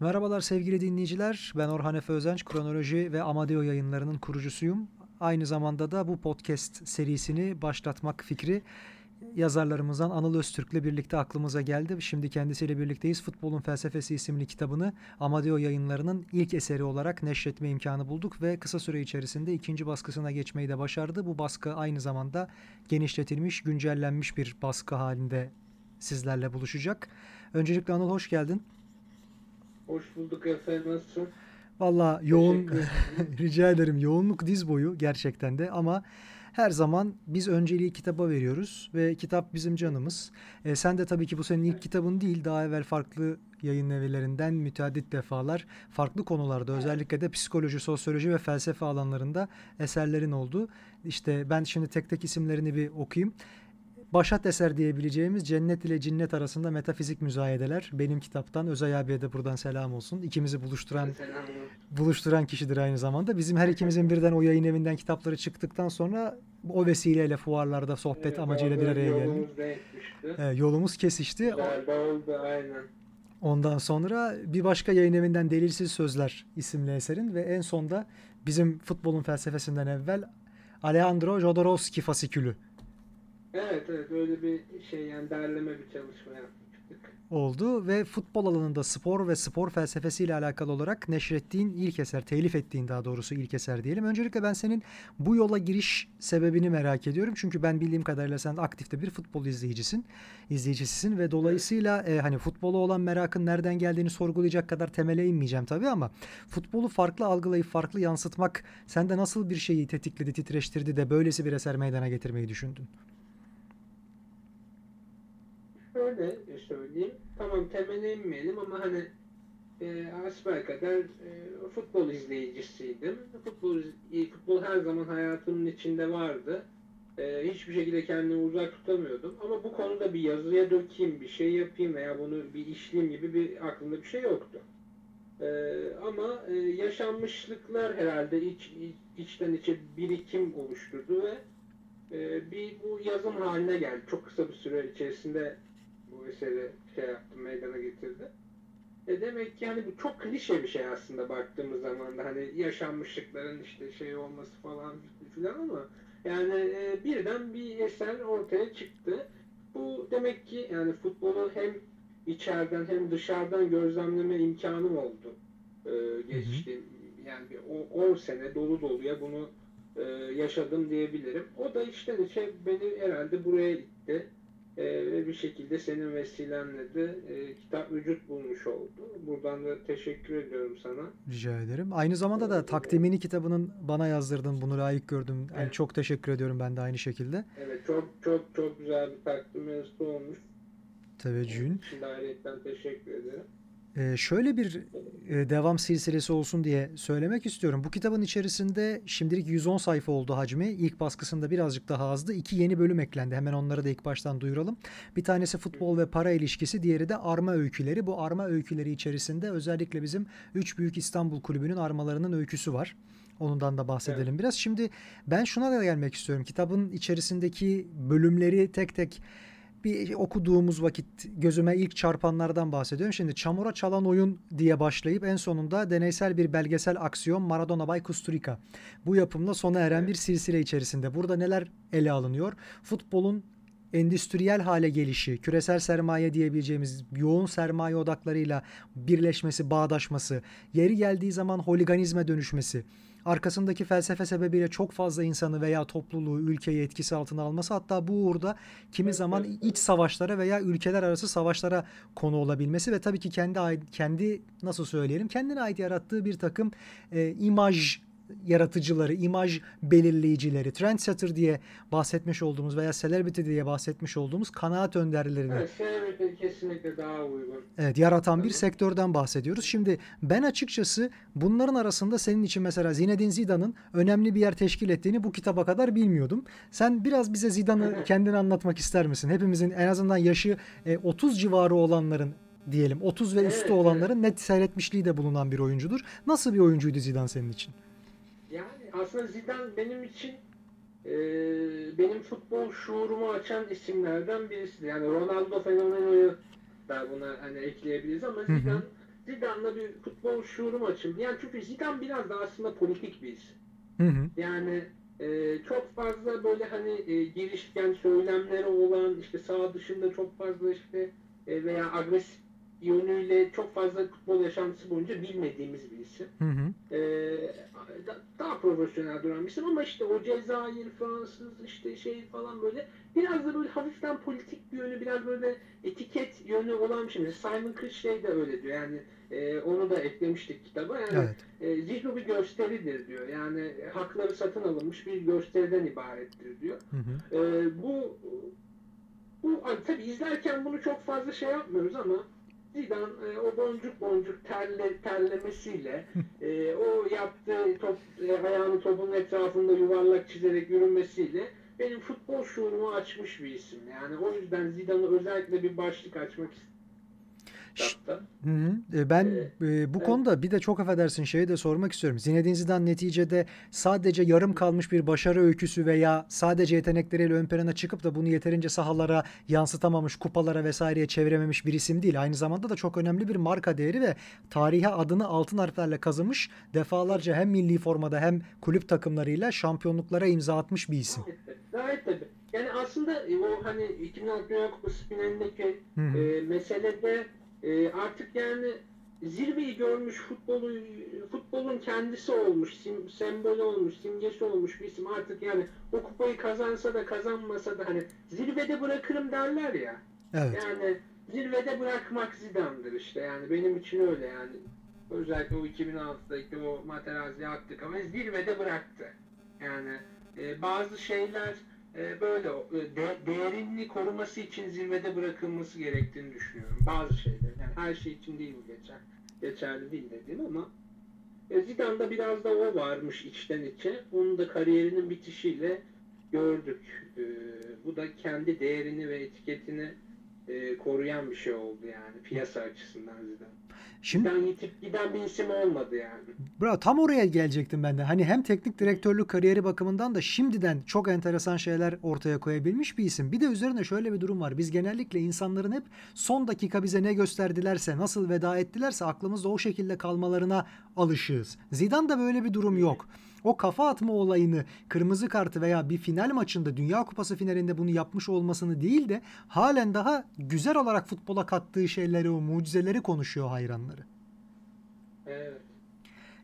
Merhabalar sevgili dinleyiciler. Ben Orhan Efe Özenç, Kronoloji ve Amadeo yayınlarının kurucusuyum. Aynı zamanda da bu podcast serisini başlatmak fikri yazarlarımızdan Anıl Öztürk'le birlikte aklımıza geldi. Şimdi kendisiyle birlikteyiz. Futbolun Felsefesi isimli kitabını Amadeo yayınlarının ilk eseri olarak neşretme imkanı bulduk ve kısa süre içerisinde ikinci baskısına geçmeyi de başardı. Bu baskı aynı zamanda genişletilmiş, güncellenmiş bir baskı halinde sizlerle buluşacak. Öncelikle Anıl hoş geldin. Hoş bulduk efendim. Nasılsın? Valla yoğun rica ederim yoğunluk diz boyu gerçekten de ama her zaman biz önceliği kitaba veriyoruz ve kitap bizim canımız. E, sen de tabii ki bu senin ilk kitabın değil daha evvel farklı yayın evlerinden müteaddit defalar farklı konularda özellikle de psikoloji, sosyoloji ve felsefe alanlarında eserlerin oldu. İşte ben şimdi tek tek isimlerini bir okuyayım başat eser diyebileceğimiz cennet ile cinnet arasında metafizik müzayedeler. Benim kitaptan Özay abiye de buradan selam olsun. İkimizi buluşturan Selam. buluşturan kişidir aynı zamanda. Bizim her ikimizin birden o yayın evinden kitapları çıktıktan sonra o vesileyle fuarlarda sohbet Evet, amacıyla bir araya geldik. Yolumuz kesişti. Galiba oldu aynen. Ondan sonra bir başka yayın evinden Delilsiz Sözler isimli eserin ve en sonda bizim futbolun felsefesinden evvel Alejandro Jodorowsky fasikülü Evet evet öyle bir şey yani derleme bir çalışma yapmıştık. oldu ve futbol alanında spor ve spor felsefesiyle alakalı olarak neşrettiğin ilk eser, telif ettiğin daha doğrusu ilk eser diyelim. Öncelikle ben senin bu yola giriş sebebini merak ediyorum. Çünkü ben bildiğim kadarıyla sen aktifte bir futbol izleyicisin, izleyicisisin ve dolayısıyla e, hani futbola olan merakın nereden geldiğini sorgulayacak kadar temele inmeyeceğim tabii ama futbolu farklı algılayıp farklı yansıtmak sende nasıl bir şeyi tetikledi, titreştirdi de böylesi bir eser meydana getirmeyi düşündün? Şöyle söyleyeyim. Tamam temele inmeyelim ama hani e, asbelkader e, futbol izleyicisiydim. Futbol, iz- futbol her zaman hayatımın içinde vardı. E, hiçbir şekilde kendimi uzak tutamıyordum. Ama bu konuda bir yazıya dökeyim, bir şey yapayım veya bunu bir işleyeyim gibi bir aklımda bir şey yoktu. E, ama e, yaşanmışlıklar herhalde iç, iç- içten içe birikim oluşturdu ve e, bir bu yazım haline geldi. Çok kısa bir süre içerisinde eseri şey yaptı, meydana getirdi. E demek ki hani bu çok klişe bir şey aslında baktığımız zaman da hani yaşanmışlıkların işte şey olması falan filan ama yani e, birden bir eser ortaya çıktı. Bu demek ki yani futbolu hem içeriden hem dışarıdan gözlemleme imkanım oldu. E, geçtiğim yani bir 10 sene dolu doluya bunu e, yaşadım diyebilirim. O da içten içe beni herhalde buraya itti. Ee, ve bir şekilde senin vesilenle de e, kitap vücut bulmuş oldu. Buradan da teşekkür ediyorum sana. Rica ederim. Aynı zamanda da takdimini kitabının bana yazdırdın. Bunu layık gördüm. Yani Evet. çok teşekkür ediyorum ben de aynı şekilde. Evet çok çok çok güzel bir takdim yazısı olmuş. Teveccühün. Şimdi ayrıca teşekkür ederim. Ee, şöyle bir e, devam silsilesi olsun diye söylemek istiyorum. Bu kitabın içerisinde şimdilik 110 sayfa oldu hacmi. İlk baskısında birazcık daha azdı. İki yeni bölüm eklendi. Hemen onları da ilk baştan duyuralım. Bir tanesi futbol ve para ilişkisi, diğeri de arma öyküleri. Bu arma öyküleri içerisinde özellikle bizim üç büyük İstanbul kulübünün armalarının öyküsü var. Ondan da bahsedelim biraz. Şimdi ben şuna da gelmek istiyorum. Kitabın içerisindeki bölümleri tek tek bir okuduğumuz vakit gözüme ilk çarpanlardan bahsediyorum. Şimdi Çamura Çalan Oyun diye başlayıp en sonunda deneysel bir belgesel aksiyon Maradona Bay Kusturica. Bu yapımla sona eren bir silsile içerisinde. Burada neler ele alınıyor? Futbolun endüstriyel hale gelişi, küresel sermaye diyebileceğimiz yoğun sermaye odaklarıyla birleşmesi, bağdaşması, yeri geldiği zaman holiganizme dönüşmesi, arkasındaki felsefe sebebiyle çok fazla insanı veya topluluğu, ülkeyi etkisi altına alması hatta bu uğurda kimi zaman iç savaşlara veya ülkeler arası savaşlara konu olabilmesi ve tabii ki kendi kendi nasıl söyleyelim kendine ait yarattığı bir takım e, imaj yaratıcıları, imaj belirleyicileri, trendsetter diye bahsetmiş olduğumuz veya celebrity diye bahsetmiş olduğumuz kanaat önderlerini Evet, Celebrity kesinlikle daha uygun. Evet, yaratan bir sektörden bahsediyoruz. Şimdi ben açıkçası bunların arasında senin için mesela Zinedine Zidane'ın önemli bir yer teşkil ettiğini bu kitaba kadar bilmiyordum. Sen biraz bize Zidane'ı kendini anlatmak ister misin? Hepimizin en azından yaşı e, 30 civarı olanların diyelim 30 ve Evet, üstü olanların net seyretmişliği de bulunan bir oyuncudur. Nasıl bir oyuncuydu Zidane senin için? Aslında Zidane benim için e, benim futbol şuurumu açan isimlerden birisi. Yani Ronaldo Fenomeno'yu da buna hani ekleyebiliriz ama. Zidane Zidane'la bir futbol şuurum açım. Yani çünkü Zidane biraz da aslında politik bir isim. Hı hı. Yani e, çok fazla böyle hani e, girişken söylemleri olan işte sağ dışında çok fazla işte e, veya agresif yönüyle çok fazla futbol yaşantısı boyunca bilmediğimiz bir isim. Hı hı. E, da- daha profesyonel duran bir isim ama işte o Cezayir, Fransız işte şey falan böyle biraz da böyle hafiften politik bir yönü biraz böyle etiket yönü olan bir şey. Simon Critchley de öyle diyor yani e, onu da eklemiştik kitaba yani Evet. e, Zihno bir gösteridir diyor. Yani e, hakları satın alınmış bir gösteriden ibarettir diyor. Hı hı. E, bu bu tabii izlerken bunu çok fazla şey yapmıyoruz ama Zidane e, o boncuk boncuk terle, terlemesiyle e, o yaptığı top, e, ayağını topun etrafında yuvarlak çizerek yürümesiyle benim futbol şuurumu açmış bir isim. Yani o yüzden Zidane'ı özellikle bir başlık açmak istedim. Kitapta. Hı hı. E, Ben Ee, e, bu evet. konuda bir de çok affedersin şeyi de sormak istiyorum. Zinedine Zidane neticede sadece yarım kalmış bir başarı öyküsü veya sadece yetenekleriyle ön plana çıkıp da bunu yeterince sahalara yansıtamamış, kupalara vesaireye çevirememiş bir isim değil. Aynı zamanda da çok önemli bir marka değeri ve tarihe adını altın harflerle kazımış. Defalarca hem milli formada hem kulüp takımlarıyla şampiyonluklara imza atmış bir isim. Gayet tabii. Yani aslında e, o hani 2006 Dünya Kupası finalindeki Hı hı. e, meselede e, artık yani zirveyi görmüş futbolu futbolun kendisi olmuş, sim, sembolü olmuş, simgesi olmuş bir isim artık yani o kupayı kazansa da kazanmasa da hani zirvede bırakırım derler ya. Evet. Yani zirvede bırakmak Zidane'dır işte yani benim için öyle yani. Özellikle o 2006'daki o Materazzi attık ama zirvede bıraktı. Yani e, bazı şeyler e, böyle e, de, değerini koruması için zirvede bırakılması gerektiğini düşünüyorum. Bazı şeyler. Yani her şey için değil geçer. Geçerli değil dediğim ama e, Zidane'da biraz da o varmış içten içe. Onun da kariyerinin bitişiyle gördük. E, bu da kendi değerini ve etiketini e, koruyan bir şey oldu yani piyasa açısından Zidane. Şimdi Zidane yitip giden bir isim olmadı yani. Bravo, tam oraya gelecektim ben de. Hani hem teknik direktörlük kariyeri bakımından da şimdiden çok enteresan şeyler ortaya koyabilmiş bir isim. Bir de üzerine şöyle bir durum var. Biz genellikle insanların hep son dakika bize ne gösterdilerse, nasıl veda ettilerse aklımızda o şekilde kalmalarına alışığız. Zidane'da böyle bir durum yok. O kafa atma olayını, kırmızı kartı veya bir final maçında, Dünya Kupası finalinde bunu yapmış olmasını değil de halen daha güzel olarak futbola kattığı şeyleri, o mucizeleri konuşuyor hayranları. Evet.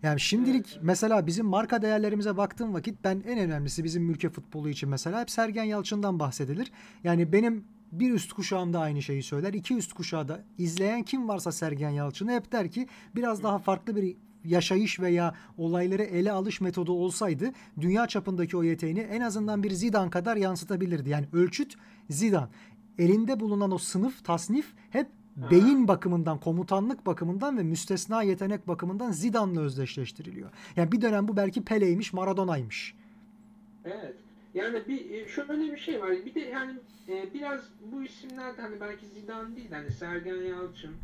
Yani şimdilik mesela bizim marka değerlerimize baktığım vakit ben en önemlisi bizim ülke futbolu için mesela hep Sergen Yalçın'dan bahsedilir. Yani benim bir üst kuşağım da aynı şeyi söyler. iki üst kuşağı da izleyen kim varsa Sergen Yalçın'ı hep der ki biraz daha farklı bir yaşayış veya olayları ele alış metodu olsaydı dünya çapındaki o yeteneğini en azından bir Zidane kadar yansıtabilirdi. Yani ölçüt Zidane. Elinde bulunan o sınıf, tasnif hep beyin bakımından, komutanlık bakımından ve müstesna yetenek bakımından Zidane'la özdeşleştiriliyor. Yani bir dönem bu belki Pele'ymiş, Maradona'ymış. Evet. Yani bir e, şöyle bir şey var. Bir de yani e, biraz bu isimlerde hani belki Zidane değil hani Sergen Yalçın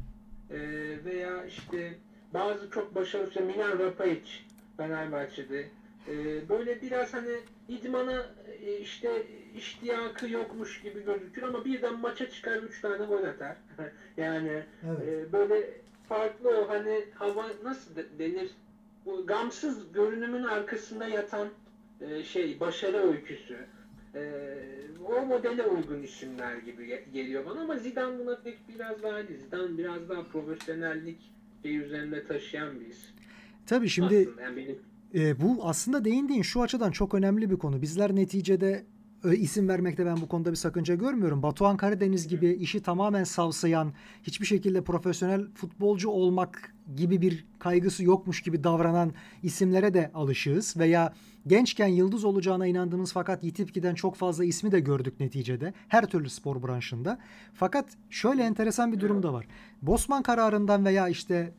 e, veya işte bazı çok başarılı işte Milan Rapayic Fenerbahçe'de e, böyle biraz hani idmana e, işte iştiyakı yokmuş gibi gözükür ama birden maça çıkar 3 tane gol atar. yani Evet. e, böyle farklı o hani hava nasıl de- denir bu gamsız görünümün arkasında yatan e, şey başarı öyküsü e, o modele uygun isimler gibi ge- geliyor bana ama Zidane buna pek biraz daha değil. Zidane biraz daha profesyonellik şey üzerinde taşıyan isim. Tabii şimdi Aslında yani benim E, bu aslında değindiğin şu açıdan çok önemli bir konu. Bizler neticede isim vermekte ben bu konuda bir sakınca görmüyorum. Batuhan Karadeniz gibi işi tamamen savsayan, hiçbir şekilde profesyonel futbolcu olmak gibi bir kaygısı yokmuş gibi davranan isimlere de alışığız. Veya gençken yıldız olacağına inandığımız fakat yitip giden çok fazla ismi de gördük neticede. Her türlü spor branşında. Fakat şöyle enteresan bir durum da var. Bosman kararından veya işte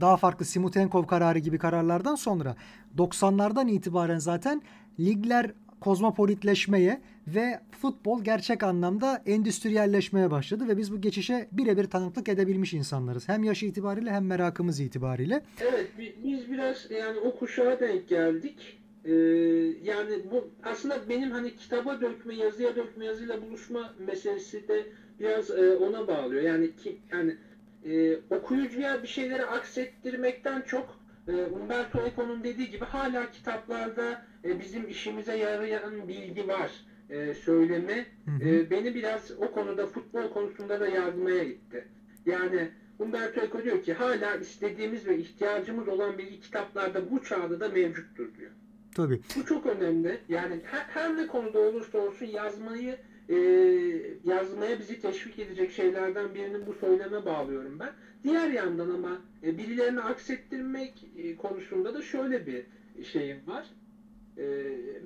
daha farklı Simutenkov kararı gibi kararlardan sonra 90'lardan itibaren zaten ligler kozmopolitleşmeye ve futbol gerçek anlamda endüstriyelleşmeye başladı ve biz bu geçişe birebir tanıklık edebilmiş insanlarız. Hem yaş itibariyle hem merakımız itibariyle. Evet, bi- biz biraz yani o kuşağa denk geldik. Ee, yani bu aslında benim hani kitaba dökme, yazıya dökme, yazıyla buluşma meselesi de biraz e, ona bağlıyor. Yani ki yani e, okuyucuya bir şeyleri aksettirmekten çok e, Umberto Eco'nun dediği gibi hala kitaplarda e, bizim işimize yarayan bilgi var e, söylemi e, beni biraz o konuda futbol konusunda da yazmaya itti. Yani Umberto Eco diyor ki hala istediğimiz ve ihtiyacımız olan bilgi kitaplarda bu çağda da mevcuttur diyor. Tabii. Bu çok önemli. Yani her, her ne konuda olursa olsun yazmayı e, yazmaya bizi teşvik edecek şeylerden birini bu söyleme bağlıyorum ben. Diğer yandan ama e, birilerine aksettirmek e, konusunda da şöyle bir şeyim var. E,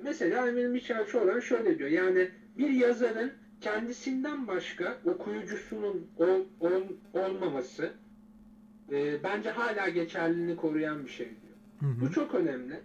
mesela Emil Michel Çoran şöyle diyor. Yani bir yazarın kendisinden başka okuyucusunun ol, ol, olmaması e, bence hala geçerliliğini koruyan bir şey diyor. Hı hı. Bu çok önemli.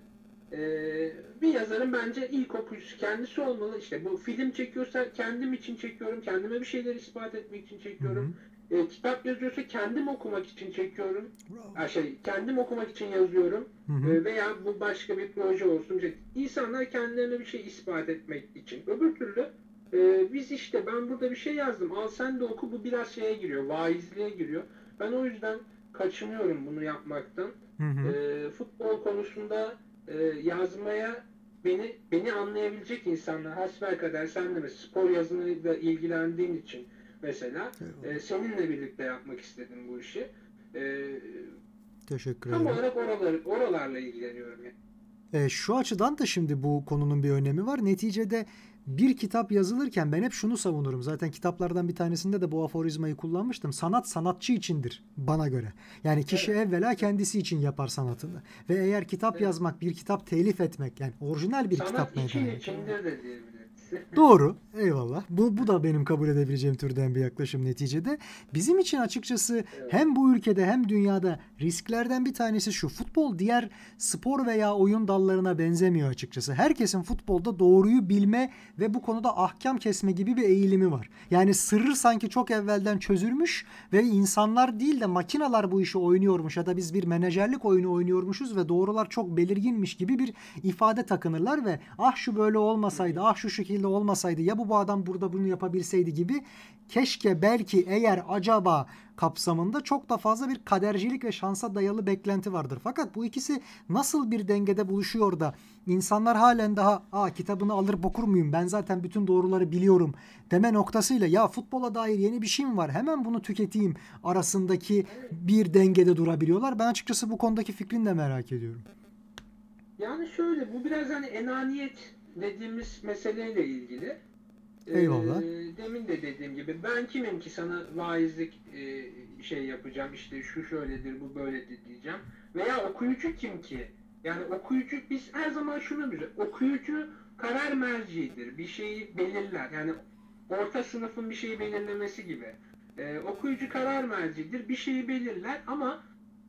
Ee, bir yazarın bence ilk okuyucusu kendisi olmalı. İşte bu film çekiyorsa kendim için çekiyorum. Kendime bir şeyler ispat etmek için çekiyorum. Ee, kitap yazıyorsa kendim okumak için çekiyorum. Bravo. Şey, kendim okumak için yazıyorum. Hı hı. Ee, veya bu başka bir proje olsun. İşte insanlar kendilerine bir şey ispat etmek için. Öbür türlü e, biz işte ben burada bir şey yazdım. Al sen de oku. Bu biraz şeye giriyor. Vaizliğe giriyor. Ben o yüzden kaçınıyorum bunu yapmaktan. Hı hı. E, futbol konusunda e, yazmaya beni beni anlayabilecek insanlar hasbelkader sen de mesela spor yazınıyla ilgilendiğin için mesela Eyvallah. e, seninle birlikte yapmak istedim bu işi. E, Teşekkür tam ederim. olarak oralar, oralarla ilgileniyorum. Yani. E, şu açıdan da şimdi bu konunun bir önemi var. Neticede bir kitap yazılırken ben hep şunu savunurum. Zaten kitaplardan bir tanesinde de bu aforizmayı kullanmıştım. Sanat sanatçı içindir bana göre. Yani kişi evvela kendisi için yapar sanatını. Ve eğer kitap Evet. yazmak, bir kitap telif etmek yani orijinal bir Sanat kitap için meydana içindir de diyebiliriz. Doğru. Eyvallah. Bu, bu da benim kabul edebileceğim türden bir yaklaşım neticede. Bizim için açıkçası hem bu ülkede hem dünyada risklerden bir tanesi şu. Futbol diğer spor veya oyun dallarına benzemiyor açıkçası. Herkesin futbolda doğruyu bilme ve bu konuda ahkam kesme gibi bir eğilimi var. Yani sırrı sanki çok evvelden çözülmüş ve insanlar değil de makineler bu işi oynuyormuş ya da biz bir menajerlik oyunu oynuyormuşuz ve doğrular çok belirginmiş gibi bir ifade takınırlar ve ah şu böyle olmasaydı, ah şu şekilde olmasaydı ya bu bu adam burada bunu yapabilseydi gibi keşke belki eğer acaba kapsamında çok da fazla bir kadercilik ve şansa dayalı beklenti vardır. Fakat bu ikisi nasıl bir dengede buluşuyor da insanlar halen daha Aa, kitabını alır okur muyum ben zaten bütün doğruları biliyorum deme noktasıyla ya futbola dair yeni bir şey mi var hemen bunu tüketeyim arasındaki bir dengede durabiliyorlar. Ben açıkçası bu konudaki fikrini de merak ediyorum. Yani şöyle bu biraz hani enaniyet dediğimiz meseleyle ilgili. Ee, Eyvallah. demin de dediğim gibi ben kimim ki sana vaizlik e, şey yapacağım işte şu şöyledir bu böyledir diyeceğim. Veya okuyucu kim ki? Yani okuyucu biz her zaman şunu biliyoruz. Okuyucu karar merciidir. Bir şeyi belirler. Yani orta sınıfın bir şeyi belirlemesi gibi. Ee, okuyucu karar merciidir. Bir şeyi belirler ama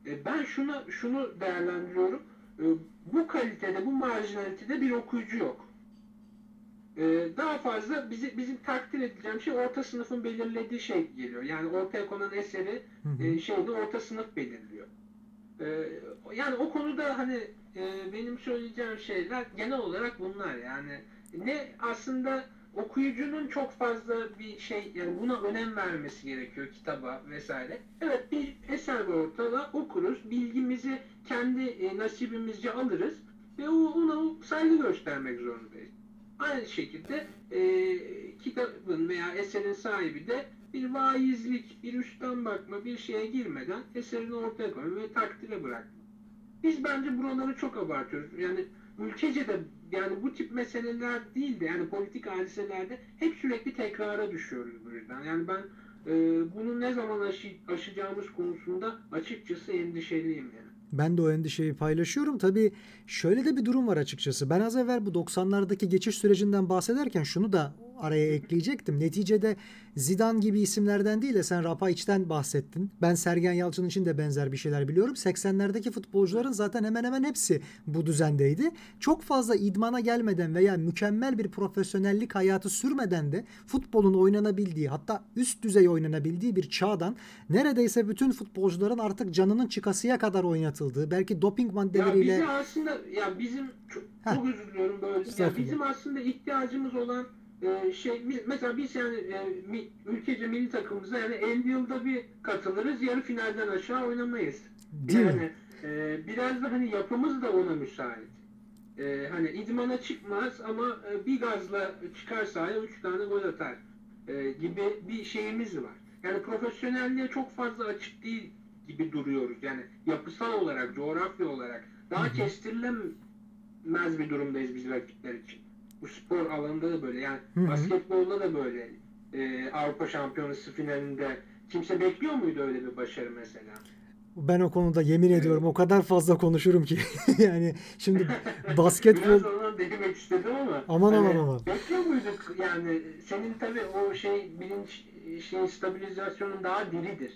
e, ben şuna şunu değerlendiriyorum. E, bu kalitede, bu marjinalitede bir okuyucu yok. E, daha fazla bizi, bizim takdir edeceğim şey orta sınıfın belirlediği şey geliyor. Yani ortaya konan eseri Hı hı. e, şeyde orta sınıf belirliyor. E, yani o konuda hani e, benim söyleyeceğim şeyler genel olarak bunlar. Yani ne aslında okuyucunun çok fazla bir şey yani buna önem vermesi gerekiyor kitaba vesaire. Evet bir eser var ortada okuruz, bilgimizi kendi e, nasibimizce alırız ve ona saygı göstermek zorundayız. Aynı şekilde e, kitabın veya eserin sahibi de bir vaizlik, bir üstten bakma, bir şeye girmeden eserini ortaya koyma ve takdire bırakma. Biz bence buraları çok abartıyoruz. Yani ülkece de yani bu tip meseleler değil de yani politik hadiselerde hep sürekli tekrara düşüyoruz bu yüzden. Yani ben e, bunu ne zaman aşı, aşacağımız konusunda açıkçası endişeliyim yani. Ben de o endişeyi paylaşıyorum. Tabii şöyle de bir durum var açıkçası. Ben az evvel bu 90'lardaki geçiş sürecinden bahsederken şunu da araya ekleyecektim. Neticede Zidane gibi isimlerden değil de sen Rapaiç'ten bahsettin. Ben Sergen Yalçın için de benzer bir şeyler biliyorum. 80'lerdeki futbolcuların zaten hemen hemen hepsi bu düzendeydi. Çok fazla idmana gelmeden veya mükemmel bir profesyonellik hayatı sürmeden de futbolun oynanabildiği hatta üst düzey oynanabildiği bir çağdan neredeyse bütün futbolcuların artık canının çıkasıya kadar oynatıldığı belki doping Ya maddeleriyle bizi aslında ya bizim çok, çok özür diliyorum böyle. Ya bizim aslında ihtiyacımız olan e, şey mesela biz yani e, ülkece milli takımımıza yani 50 yılda bir katılırız yarı finalden aşağı oynamayız. Değil yani mi? e, biraz da hani yapımız da ona müsait. E, hani idmana çıkmaz ama e, bir gazla çıkar sahaya 3 tane gol atar e, gibi bir şeyimiz var. Yani profesyonelliğe çok fazla açık değil gibi duruyoruz. Yani yapısal olarak, coğrafya olarak daha Hı hı. kestirilemez bir durumdayız biz rakipler için. Bu spor alanında da böyle. Yani Hı hı. basketbolda da böyle. E, Avrupa Şampiyonası finalinde kimse bekliyor muydu öyle bir başarı mesela? Ben o konuda yemin ediyorum o kadar fazla konuşurum ki. yani şimdi basketbol Biraz ona değinmek istedim ama. Aman, hani aman, aman. Bekliyor muyduk yani senin tabii o şey bilinç şey stabilizasyonun daha diridir.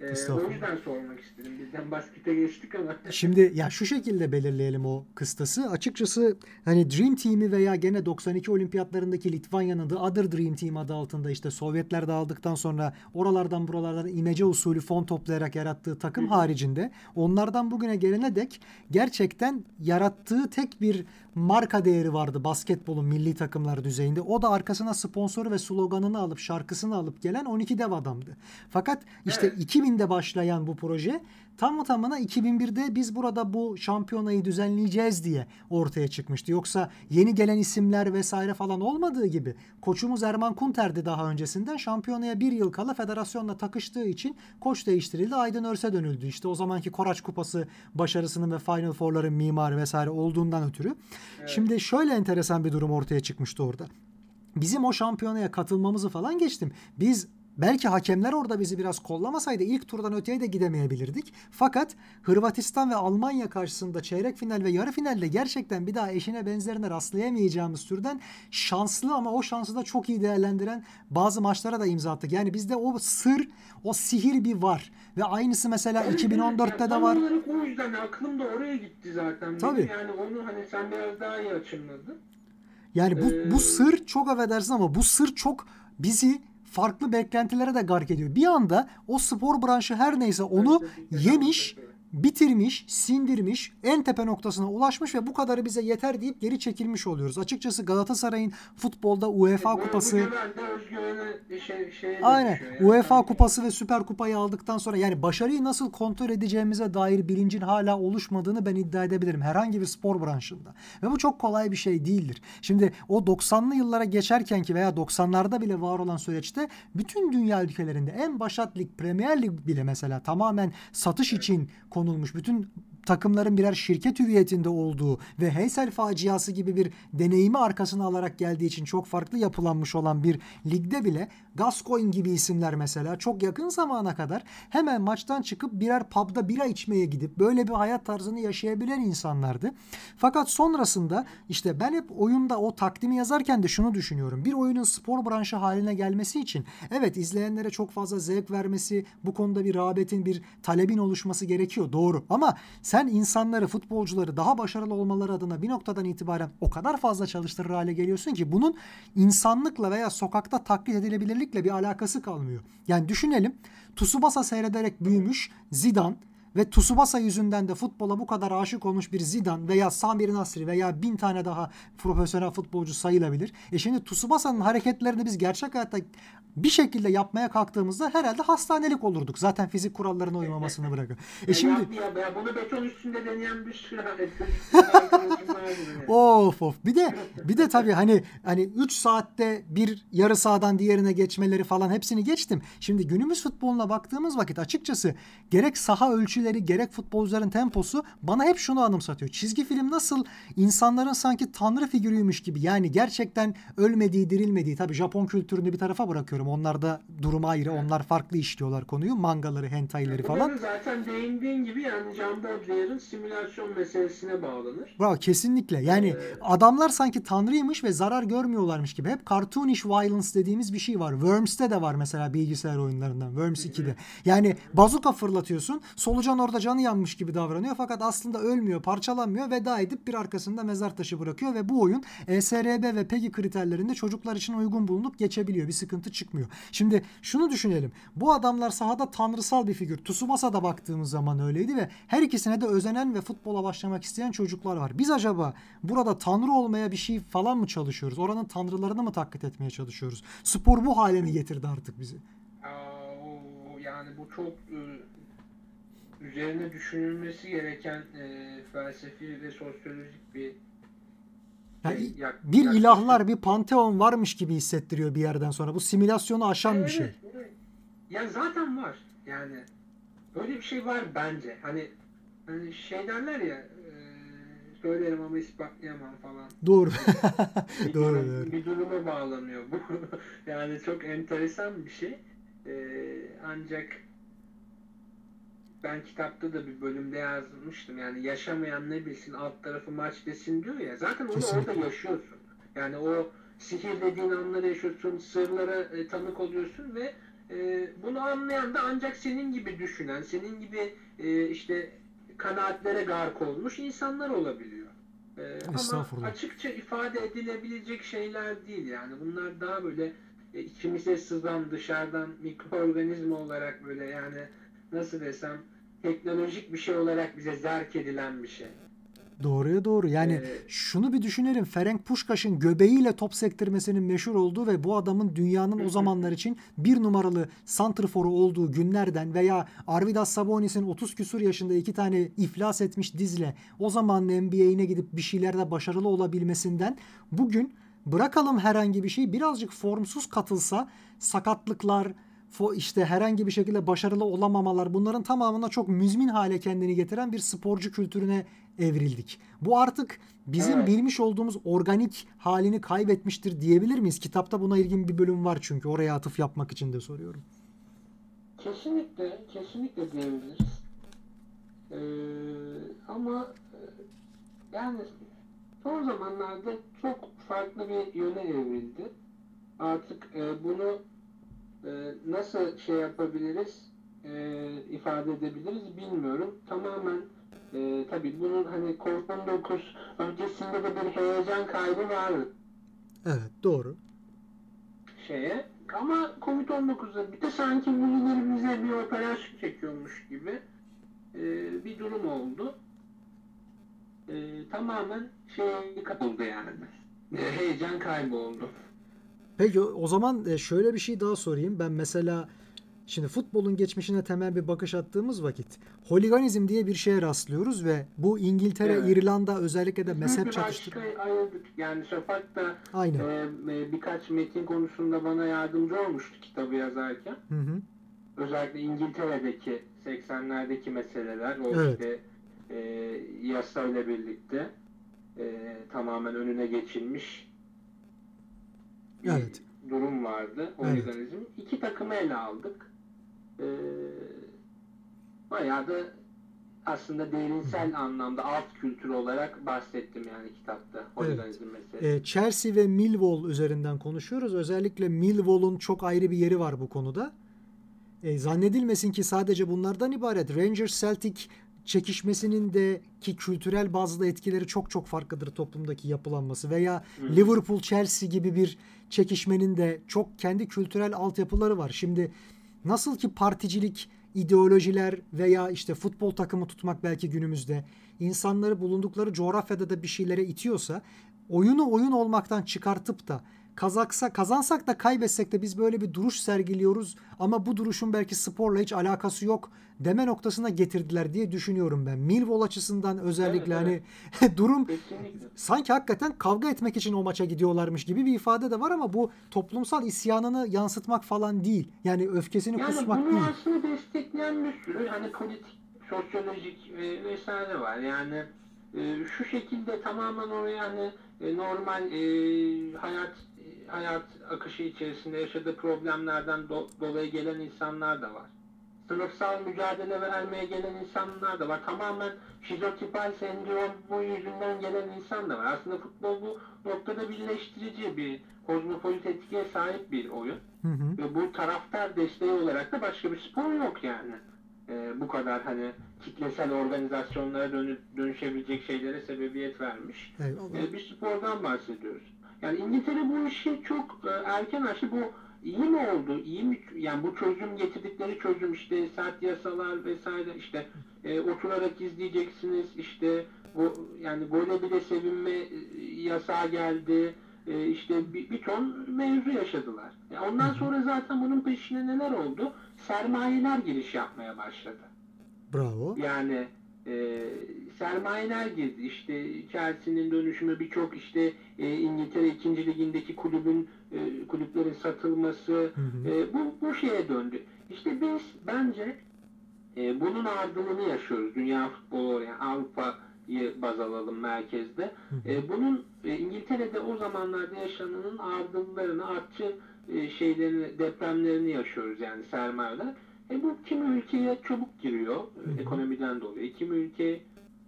Ee, o yüzden sormak istedim. Bizden baskete geçtik ama. Şimdi ya şu şekilde belirleyelim o kıstası. Açıkçası hani Dream Team'i veya gene 92 olimpiyatlarındaki Litvanya'nın The Other Dream Team adı altında işte Sovyetler dağıldıktan sonra oralardan buralardan imece usulü fon toplayarak yarattığı takım haricinde onlardan bugüne gelene dek gerçekten yarattığı tek bir marka değeri vardı basketbolun milli takımlar düzeyinde. O da arkasına sponsoru ve sloganını alıp şarkısını alıp gelen 12 dev adamdı. Fakat işte Evet. 2000'de başlayan bu proje tam tamına 2001'de biz burada bu şampiyonayı düzenleyeceğiz diye ortaya çıkmıştı. Yoksa yeni gelen isimler vesaire falan olmadığı gibi koçumuz Erman Kunter'di daha öncesinden şampiyonaya bir yıl kala federasyonla takıştığı için koç değiştirildi. Aydın Örse dönüldü. İşte o zamanki Koraç Kupası başarısının ve Final Four'ların mimarı vesaire olduğundan ötürü. Şimdi şöyle enteresan bir durum ortaya çıkmıştı orada. Bizim o şampiyonaya katılmamızı falan geçtim. Biz belki hakemler orada bizi biraz kollamasaydı ilk turdan öteye de gidemeyebilirdik. Fakat Hırvatistan ve Almanya karşısında çeyrek final ve yarı finalde gerçekten bir daha eşine benzerine rastlayamayacağımız türden şanslı ama o şansı da çok iyi değerlendiren bazı maçlara da imza attık. Yani bizde o sır, o sihir bir var. Ve aynısı mesela Evet, 2014'te evet. de var. O yüzden aklım da oraya gitti zaten. benim. Tabii. Yani onu hani sen biraz daha iyi açımladın. Yani bu, Ee, bu sır çok affedersin ama bu sır çok bizi farklı beklentilere de gark ediyor. Bir anda o spor branşı her neyse onu yemiş, bitirmiş, sindirmiş, en tepe noktasına ulaşmış ve bu kadarı bize yeter deyip geri çekilmiş oluyoruz. Açıkçası Galatasaray'ın futbolda UEFA Bu- kupası şey, Aynen. yani. UEFA kupası ve Süper Kupayı aldıktan sonra yani başarıyı nasıl kontrol edeceğimize dair bilincin hala oluşmadığını ben iddia edebilirim herhangi bir spor branşında. Ve bu çok kolay bir şey değildir. Şimdi o 90'lı yıllara geçerken ki veya 90'larda bile var olan süreçte bütün dünya ülkelerinde en başat lig Premier Lig bile mesela tamamen satış için konulmuş. Bütün takımların birer şirket hüviyetinde olduğu ve Heysel faciası gibi bir deneyimi arkasına alarak geldiği için çok farklı yapılanmış olan bir ligde bile Gascoigne gibi isimler mesela çok yakın zamana kadar hemen maçtan çıkıp birer pub'da bira içmeye gidip böyle bir hayat tarzını yaşayabilen insanlardı. Fakat sonrasında işte ben hep oyunda o takdimi yazarken de şunu düşünüyorum. Bir oyunun spor branşı haline gelmesi için evet izleyenlere çok fazla zevk vermesi, bu konuda bir rağbetin, bir talebin oluşması gerekiyor. Doğru. Ama sen insanları, futbolcuları daha başarılı olmaları adına bir noktadan itibaren o kadar fazla çalıştırır hale geliyorsun ki bunun insanlıkla veya sokakta taklit edilebilirlikle bir alakası kalmıyor. Yani düşünelim Tsubasa seyrederek büyümüş Zidane ve Tsubasa yüzünden de futbola bu kadar aşık olmuş bir Zidane veya Samir Nasri veya bin tane daha profesyonel futbolcu sayılabilir. E şimdi Tsubasa'nın hareketlerini biz gerçek hayatta bir şekilde yapmaya kalktığımızda herhalde hastanelik olurduk. Zaten fizik kurallarına uymamasını bırakın. E şimdi Ya, bunu beton üstünde deneyen bir. Of of. Bir de bir de tabii hani hani 3 saatte bir yarı sahadan diğerine geçmeleri falan hepsini geçtim. Şimdi günümüz futboluna baktığımız vakit açıkçası gerek saha ölçüleri gerek futbolcuların temposu bana hep şunu anımsatıyor. Çizgi film nasıl insanların sanki tanrı figürüymüş gibi yani gerçekten ölmediği, dirilmediği tabii Japon kültürünü bir tarafa bırakıyorum. Onlar da durum ayrı. Onlar farklı işliyorlar konuyu. Mangaları, hentaileri falan. Bunların zaten değindiğin gibi yani Can Baudelaire'ın simülasyon meselesine bağlanır. Bravo kesinlikle. Yani Ee, adamlar sanki tanrıymış ve zarar görmüyorlarmış gibi. Hep cartoonish violence dediğimiz bir şey var. Worms'te de var mesela bilgisayar oyunlarından. Worms 2'de. Yani bazuka fırlatıyorsun. Solucan an orada canı yanmış gibi davranıyor fakat aslında ölmüyor, parçalanmıyor, veda edip bir arkasında mezar taşı bırakıyor ve bu oyun ESRB ve PEGI kriterlerinde çocuklar için uygun bulunup geçebiliyor. Bir sıkıntı çıkmıyor. Şimdi şunu düşünelim. Bu adamlar sahada tanrısal bir figür. Tsubasa'da baktığımız zaman öyleydi ve her ikisine de özenen ve futbola başlamak isteyen çocuklar var. Biz acaba burada tanrı olmaya bir şey falan mı çalışıyoruz? Oranın tanrılarını mı taklit etmeye çalışıyoruz? Spor bu hale mi getirdi artık bizi? Yani bu çok e, üzerine düşünülmesi gereken e, felsefi ve sosyolojik bir Yani şey, yak- bir ilahlar, bir panteon varmış gibi hissettiriyor bir yerden sonra. Bu simülasyonu aşan bir şey. Evet, evet. Ya zaten var. Yani öyle bir şey var bence. Hani hani şey derler ya e, söylerim ama ispatlayamam falan. Doğru. Bir, Doğru, durum- doğru. bir duruma bağlanıyor bu. yani çok enteresan bir şey. E, ancak ben kitapta da bir bölümde yazmıştım. Yani yaşamayan ne bilsin alt tarafı maç desin diyor ya. Zaten onu Kesinlikle. orada yaşıyorsun. Yani o sihir dediğin anları yaşıyorsun, sırlara e, tanık oluyorsun ve e, bunu anlayan da ancak senin gibi düşünen, senin gibi e, işte kanaatlere gark olmuş insanlar olabiliyor. E, ama açıkça ifade edilebilecek şeyler değil yani. Bunlar daha böyle e, içimize sızan dışarıdan mikroorganizma olarak böyle yani nasıl desem teknolojik bir şey olarak bize zerk edilen bir şey. Doğruya doğru. Yani Ee, şunu bir düşünelim. Ferenc Puskas'ın göbeğiyle top sektirmesinin meşhur olduğu ve bu adamın dünyanın o zamanlar için bir numaralı santrforu olduğu günlerden veya Arvidas Sabonis'in 30 küsur yaşında iki tane iflas etmiş dizle o zamanın NBA'ine gidip bir şeylerde başarılı olabilmesinden bugün bırakalım herhangi bir şey birazcık formsuz katılsa sakatlıklar işte herhangi bir şekilde başarılı olamamalar bunların tamamına çok müzmin hale kendini getiren bir sporcu kültürüne evrildik. Bu artık bizim Evet. bilmiş olduğumuz organik halini kaybetmiştir diyebilir miyiz? Kitapta buna ilgin bir bölüm var çünkü oraya atıf yapmak için de soruyorum. Kesinlikle, kesinlikle diyebiliriz. Ee, ama e, yani son zamanlarda çok farklı bir yöne evrildi. Artık e, bunu nasıl şey yapabiliriz, e, ifade edebiliriz bilmiyorum. Tamamen e, tabii bunun hani Covid-19 öncesinde de bir heyecan kaybı vardı Evet doğru. şeye. Ama Covid-19'da bir de sanki birileri bize bir operasyon çekiyormuş gibi e, bir durum oldu. E, tamamen şey kapıldı yani. E, heyecan kayboldu. Peki o zaman e, şöyle bir şey daha sorayım. Ben mesela şimdi futbolun geçmişine temel bir bakış attığımız vakit holiganizm diye bir şeye rastlıyoruz ve bu İngiltere, Evet. İrlanda özellikle de mezhep çatıştırma. Yani Şafak da Aynen. e, e, birkaç metin konusunda bana yardımcı olmuştu kitabı yazarken. Hı hı. özellikle İngiltere'deki 80'lerdeki meseleler o Evet. işte e, yasayla birlikte e, tamamen önüne geçilmiş bir Evet. durum vardı. Organizm. İki takımı ele aldık. E, bayağı da aslında derinsel anlamda alt kültür olarak bahsettim yani kitapta. Organizm meselesi. E, Chelsea ve Millwall üzerinden konuşuyoruz. Özellikle Millwall'un çok ayrı bir yeri var bu konuda. E, zannedilmesin ki sadece bunlardan ibaret. Rangers Celtic çekişmesinin de ki kültürel bazda etkileri çok çok farklıdır toplumdaki yapılanması veya Hı. Liverpool Chelsea gibi bir çekişmenin de çok kendi kültürel altyapıları var. Şimdi nasıl ki particilik, ideolojiler veya işte futbol takımı tutmak belki günümüzde insanları bulundukları coğrafyada da bir şeylere itiyorsa oyunu oyun olmaktan çıkartıp da kazaksa kazansak da kaybetsek de biz böyle bir duruş sergiliyoruz ama bu duruşun belki sporla hiç alakası yok deme noktasına getirdiler diye düşünüyorum ben. Millwall açısından özellikle Evet, hani durum Kesinlikle. sanki hakikaten kavga etmek için o maça gidiyorlarmış gibi bir ifade de var ama bu toplumsal isyanını yansıtmak falan değil. Yani öfkesini Yani kusmak bunu değil. aslında destekleyen bir sürü hani politik, sosyolojik e, vesaire var. Yani e, şu şekilde tamamen oraya hani e, normal e, hayat hayat akışı içerisinde yaşadığı problemlerden do- dolayı gelen insanlar da var. Sınıfsal mücadele vermeye gelen insanlar da var. Tamamen şizotipal sendrom bu yüzünden gelen insan da var. Aslında futbol bu noktada birleştirici bir kozmopolit etkiye sahip bir oyun. Hı hı. Ve bu taraftar desteği olarak da başka bir spor yok yani. e, bu kadar hani kitlesel organizasyonlara dönü- dönüşebilecek şeylere sebebiyet vermiş. Eyvallah. E, bir spordan bahsediyoruz. Yani İngiltere bu işi çok e, erken açtı. Bu iyi mi oldu? İyi mi? Yani bu çözüm getirdikleri çözüm işte sert yasalar vesaire işte e, oturarak izleyeceksiniz işte bu yani gole bile sevinme e, yasağı geldi. E, işte bir, bir ton mevzu yaşadılar. E, ondan sonra zaten bunun peşine neler oldu? Sermayeler giriş yapmaya başladı. Bravo. Yani e, sermayeler girdi. İşte Chelsea'nin dönüşümü birçok işte e, İngiltere 2. ligindeki kulübün e, kulüplerin satılması Hı hı. e, bu bu şeye döndü. İşte biz bence e, bunun ardılığını yaşıyoruz. Dünya futbolu yani Avrupa'yı baz alalım merkezde. Hı. E, bunun e, İngiltere'de o zamanlarda yaşananın ardıllarını, artçı e, şeylerini, depremlerini yaşıyoruz yani sermayeler. E, bu kimi ülkeye çabuk giriyor e, Hı hı. ekonomiden dolayı, kimi ülke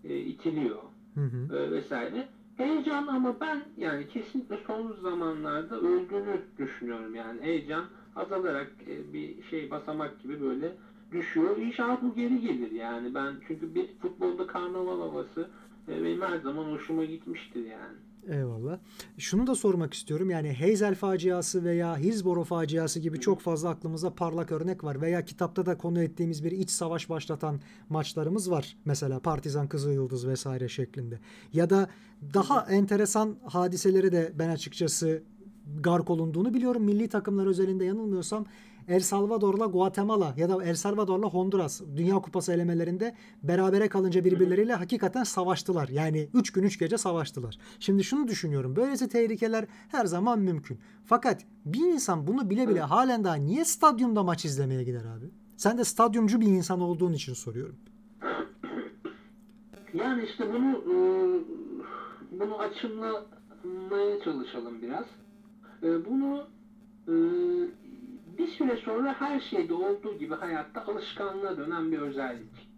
e, itiliyor Hı hı. e, vesaire. Heyecan ama ben yani kesinlikle son zamanlarda öldüğünü düşünüyorum yani heyecan azalarak e, bir şey basamak gibi böyle düşüyor. İnşallah bu geri gelir yani ben çünkü bir futbolda karnaval havası e, benim her zaman hoşuma gitmiştir yani. Eyvallah. Şunu da sormak istiyorum. Yani Heysel faciası veya Hillsborough faciası gibi çok fazla aklımıza parlak örnek var. Veya kitapta da konu ettiğimiz bir iç savaş başlatan maçlarımız var. Mesela Partizan Kızılyıldız vesaire şeklinde. Ya da daha enteresan hadiseleri de ben açıkçası gark olunduğunu biliyorum. Milli takımlar özelinde yanılmıyorsam El Salvador'la Guatemala ya da El Salvador'la Honduras Dünya Kupası elemelerinde berabere kalınca birbirleriyle hakikaten savaştılar. Yani 3 gün 3 gece savaştılar. Şimdi şunu düşünüyorum. Böylesi tehlikeler her zaman mümkün. Fakat bir insan bunu bile bile halen daha niye stadyumda maç izlemeye gider abi? Sen de stadyumcu bir insan olduğun için soruyorum. Yani işte bunu e, bunu açımlamaya çalışalım biraz. E, bunu e, bir süre sonra her şeyde olduğu gibi hayatta alışkanlığa dönen bir özellik.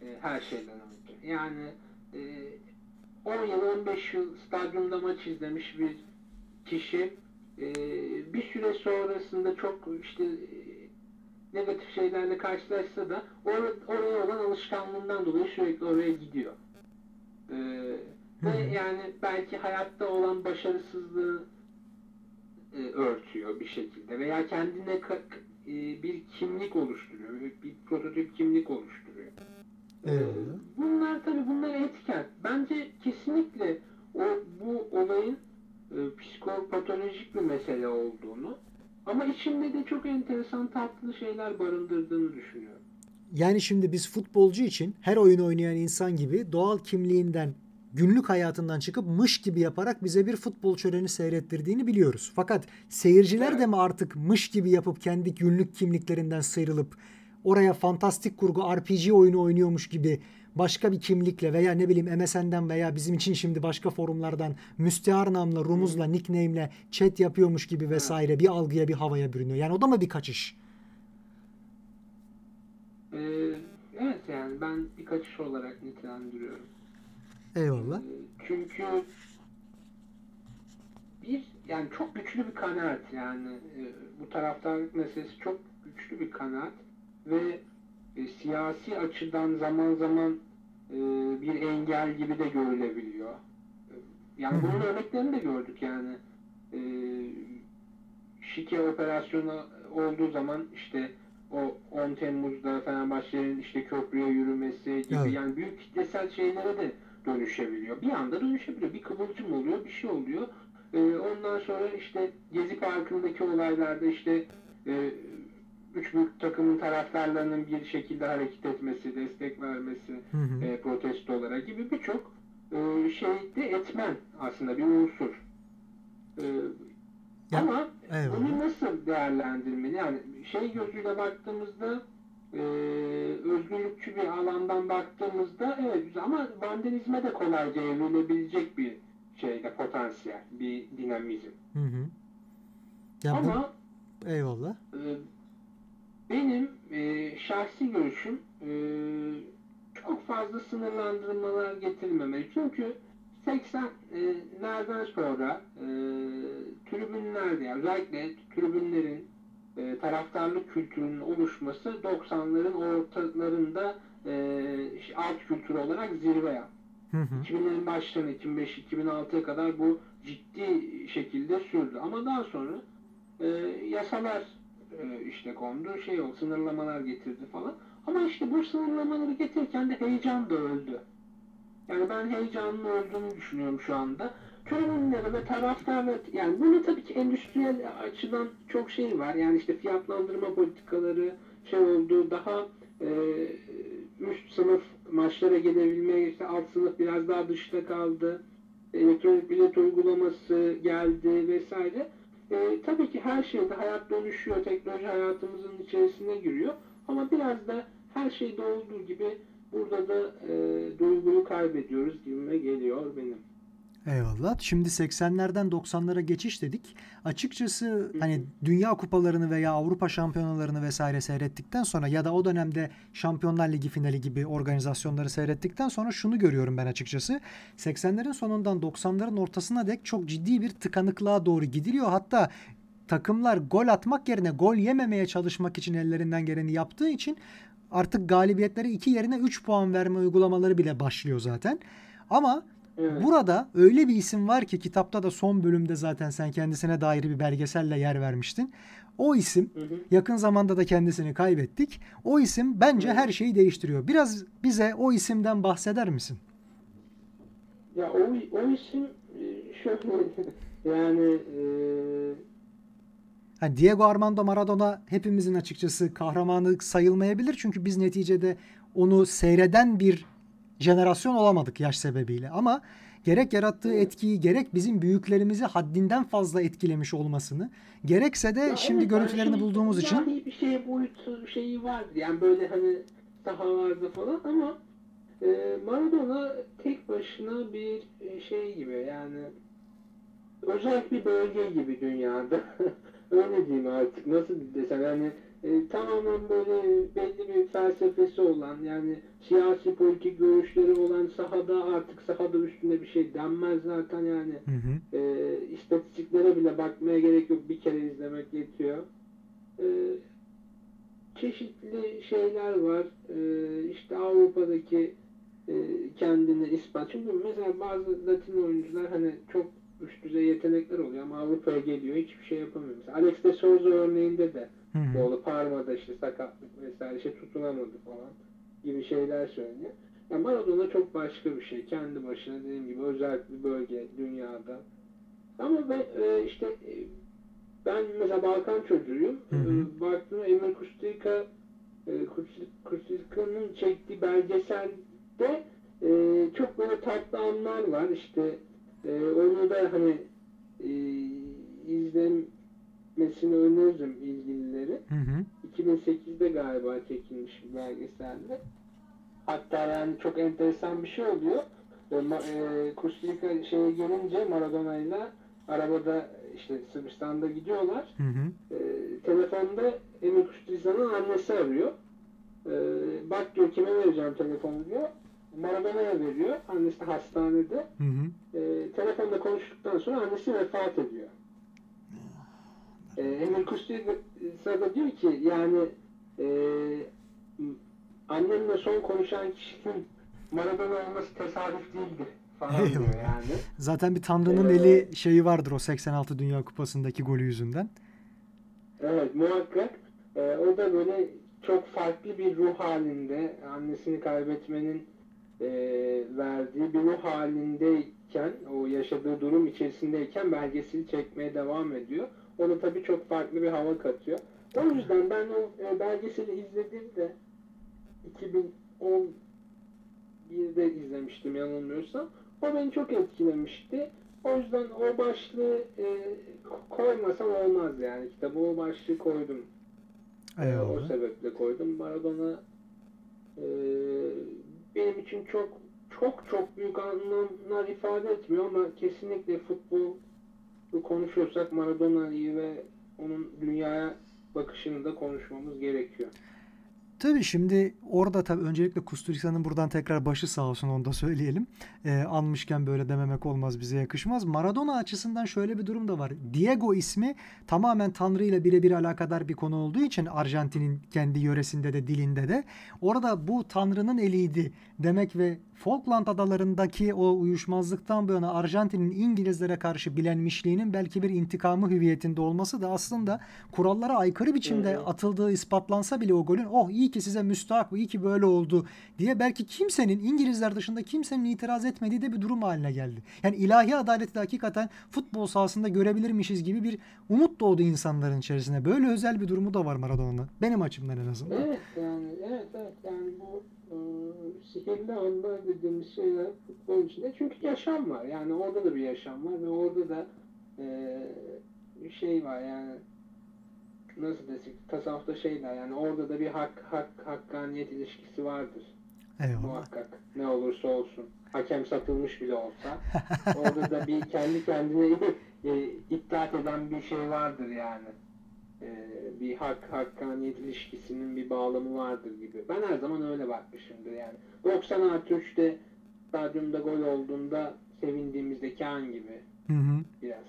E, her şeyden önce. Yani e, 10 yıl 15 yıl stadyumda maç izlemiş bir kişi e, bir süre sonrasında çok işte e, negatif şeylerle karşılaşsa da or- oraya olan alışkanlığından dolayı sürekli oraya gidiyor. Ee, ve yani belki hayatta olan başarısızlığı e, örtüyor bir şekilde veya kendine e, bir kimlik oluşturuyor, bir, prototip kimlik oluşturuyor. Eyvallah. bunlar tabii bunlar etken. Bence kesinlikle o bu olayın e, psikopatolojik bir mesele olduğunu ama içinde de çok enteresan tatlı şeyler barındırdığını düşünüyorum. Yani şimdi biz futbolcu için her oyun oynayan insan gibi doğal kimliğinden günlük hayatından çıkıp mış gibi yaparak bize bir futbol şöleni seyrettirdiğini biliyoruz. Fakat seyirciler de mi artık mış gibi yapıp kendi günlük kimliklerinden sıyrılıp oraya fantastik kurgu RPG oyunu oynuyormuş gibi başka bir kimlikle veya ne bileyim MSN'den veya bizim için şimdi başka forumlardan müstehar namla, rumuzla, nickname'le chat yapıyormuş gibi vesaire bir algıya bir havaya bürünüyor. Yani o da mı bir kaçış? Ee, evet yani ben bir kaçış olarak nitelendiriyorum. Eyvallah. Çünkü bir yani çok güçlü bir kanaat yani e, bu taraftarlık meselesi çok güçlü bir kanaat ve e, siyasi açıdan zaman zaman e, bir engel gibi de görülebiliyor. Yani bunun örneklerini de gördük yani. Şike operasyonu olduğu zaman işte o 10 Temmuz'da Fenerbahçe'nin işte köprüye yürümesi gibi Evet. yani büyük kitlesel şeylere de dönüşebiliyor. Bir anda dönüşebiliyor. Bir kıvılcım oluyor, bir şey oluyor. Ee, ondan sonra işte Gezi Parkı'ndaki olaylarda işte e, üç büyük takımın taraftarlarının bir şekilde hareket etmesi, destek vermesi, Hı hı. e, protesto olarak gibi birçok e, şeyde etmen aslında bir unsur. E, Ya, ama eyvallah. bunu nasıl değerlendirmeli? Yani şey gözüyle baktığımızda e, özgürlükçü bir alandan baktığımızda evet ama vandalizme de kolayca evrilebilecek bir şeyde potansiyel, bir dinamizm. Hı hı. Ya bu- ama eyvallah. e, benim e, şahsi görüşüm e, çok fazla sınırlandırmalar getirilmemeli. Çünkü 80'lerden sonra e, tribünlerde özellikle tribünlerin e, taraftarlık kültürünün oluşması 90'ların ortalarında e, alt kültür olarak zirve yaptı. Hı hı. 2000'lerin başlarına 2005-2006'ya kadar bu ciddi şekilde sürdü. Ama daha sonra e, yasalar e, işte kondu, şey oldu, sınırlamalar getirdi falan. Ama işte bu sınırlamaları getirirken de heyecan da öldü. Yani ben heyecanın öldüğünü düşünüyorum şu anda. Tribünlere ve taraftarlar, yani bunu tabii ki endüstriyel açıdan çok şey var. Yani işte fiyatlandırma politikaları şey oldu, daha e, üst sınıf maçlara gelebilmeye işte alt sınıf biraz daha dışta kaldı. Elektronik bilet uygulaması geldi vesaire. E, tabii ki her şeyde hayat dönüşüyor. Teknoloji hayatımızın içerisine giriyor. Ama biraz da her şeyde olduğu gibi burada da e, duyguyu kaybediyoruz gibime geliyor benim. Eyvallah. Şimdi 80'lerden 90'lara geçiş dedik. Açıkçası hani Dünya Kupalarını veya Avrupa Şampiyonalarını vesaire seyrettikten sonra ya da o dönemde Şampiyonlar Ligi finali gibi organizasyonları seyrettikten sonra şunu görüyorum ben açıkçası. 80'lerin sonundan 90'ların ortasına dek çok ciddi bir tıkanıklığa doğru gidiliyor. Hatta takımlar gol atmak yerine gol yememeye çalışmak için ellerinden geleni yaptığı için artık galibiyetlere 2 yerine 3 puan verme uygulamaları bile başlıyor zaten. Ama Evet. Burada öyle bir isim var ki kitapta da son bölümde zaten sen kendisine dair bir belgeselle yer vermiştin. O isim Hı hı. yakın zamanda da kendisini kaybettik. O isim bence Evet. her şeyi değiştiriyor. Biraz bize o isimden bahseder misin? Ya o, o isim e, şöyle yani e, Yani Diego Armando Maradona hepimizin açıkçası kahramanı sayılmayabilir. Çünkü biz neticede onu seyreden bir jenerasyon olamadık yaş sebebiyle. Ama gerek yarattığı etkiyi gerek bizim büyüklerimizi haddinden fazla etkilemiş olmasını gerekse de Ya şimdi evet, görüntülerini yani bulduğumuz için ilahi bir şey boyutu şeyi vardı. Yani böyle hani sahalarda falan ama e, Maradona tek başına bir e, şey gibi yani özel bir bölge gibi dünyada. Öyle diyeyim artık. Nasıl desem yani e, tamamen böyle belli bir felsefesi olan yani siyasi politik görüşleri olan sahada artık sahada üstünde bir şey denmez zaten yani Hı hı. e, istatistiklere bile bakmaya gerek yok. Bir kere izlemek yetiyor. E, çeşitli şeyler var. E, işte Avrupa'daki e, kendini ispat. Çünkü mesela bazı Latin oyuncular hani çok üst düzey yetenekler oluyor ama Avrupa'ya geliyor hiçbir şey yapamıyor. Mesela Alex de Souza örneğinde de Hı hı. bu oldu. Parma'da işte sakatlık vesaire şey tutunamadı falan gibi şeyler söylüyor. Ya Maradona çok başka bir şey. Kendi başına dediğim gibi özel bir bölge dünyada. Ama ben e, işte e, ben mesela Balkan çocuğuyum. E, baktığımda Emir Kusturica e, Kust- Kusturica'nın çektiği belgeselde e, çok böyle tatlı anlar var. İşte e, onu da hani e, izlemesini öneririm ilgilileri. Hı hı. 2008'de galiba çekilmiş bir belgeselde. Hatta yani çok enteresan bir şey oluyor. E, e, Kusturica şeye gelince Maradona'yla arabada işte Sırbistan'da gidiyorlar. Hı hı. E, telefonda Emir Kusturica'nın annesi arıyor. E, bak diyor kime vereceğim telefonu diyor. Maradona'ya veriyor. Annesi de hastanede. Hı hı. E, telefonda konuştuktan sonra annesi vefat ediyor. E, Emir Kusturica da diyor ki yani e, annemle son konuşan kişinin Maradona olması tesadüf değildir falan diyor yani. Zaten bir Tanrı'nın Ee, eli şeyi vardır o 86 Dünya Kupası'ndaki golü yüzünden. Evet muhakkak. E, o da böyle çok farklı bir ruh halinde annesini kaybetmenin e, verdiği bir ruh halindeyken o yaşadığı durum içerisindeyken belgeseli çekmeye devam ediyor. Ona tabii çok farklı bir hava katıyor. O yüzden ben o e, belgeseli izlediğimde 2011'de izlemiştim yanılmıyorsam. O beni çok etkilemişti. O yüzden o başlığı e, koymasam olmaz yani. Kitabı o başlığı koydum. E, o Eyvallah. sebeple koydum. Maradona e, benim için çok çok çok büyük anlamlar ifade etmiyor ama kesinlikle futbol konuşuyorsak Maradona'yı ve onun dünyaya bakışını da konuşmamız gerekiyor. Tabii şimdi orada tabii öncelikle Kusturica'nın buradan tekrar başı sağ olsun onu da söyleyelim. Ee, anmışken böyle dememek olmaz bize yakışmaz. Maradona açısından şöyle bir durum da var. Diego ismi tamamen Tanrı ile birebir alakadar bir konu olduğu için Arjantin'in kendi yöresinde de dilinde de orada bu Tanrı'nın eliydi demek ve Falkland adalarındaki o uyuşmazlıktan bu yana Arjantin'in İngilizlere karşı bilenmişliğinin belki bir intikamı hüviyetinde olması da aslında kurallara aykırı biçimde atıldığı ispatlansa bile o golün oh iyi ki size müstahak iyi ki böyle oldu diye belki kimsenin İngilizler dışında kimsenin itiraz etmediği de bir durum haline geldi. Yani ilahi adaleti de hakikaten futbol sahasında görebilirmişiz gibi bir umut doğdu insanların içerisine. Böyle özel bir durumu da var Maradona'nın. Benim açımdan en azından. Evet yani evet evet yani bu sihirli anda dediğimiz şeyler futbol içinde. Çünkü yaşam var. Yani orada da bir yaşam var ve orada da e, bir şey var. Yani nasıl desek tasavvufta şey der. Yani orada da bir hak hak hakkaniyet ilişkisi vardır. Eyvallah. muhakkak. Ne olursa olsun. Hakem satılmış bile olsa. Orada da bir kendi kendine e, iddiat eden bir şey vardır yani e, bir hak hakkaniyet ilişkisinin bir bağlamı vardır gibi. Ben her zaman öyle bakmışımdır yani. 90 artı 3'te stadyumda gol olduğunda sevindiğimizdeki an gibi Hı hı. biraz.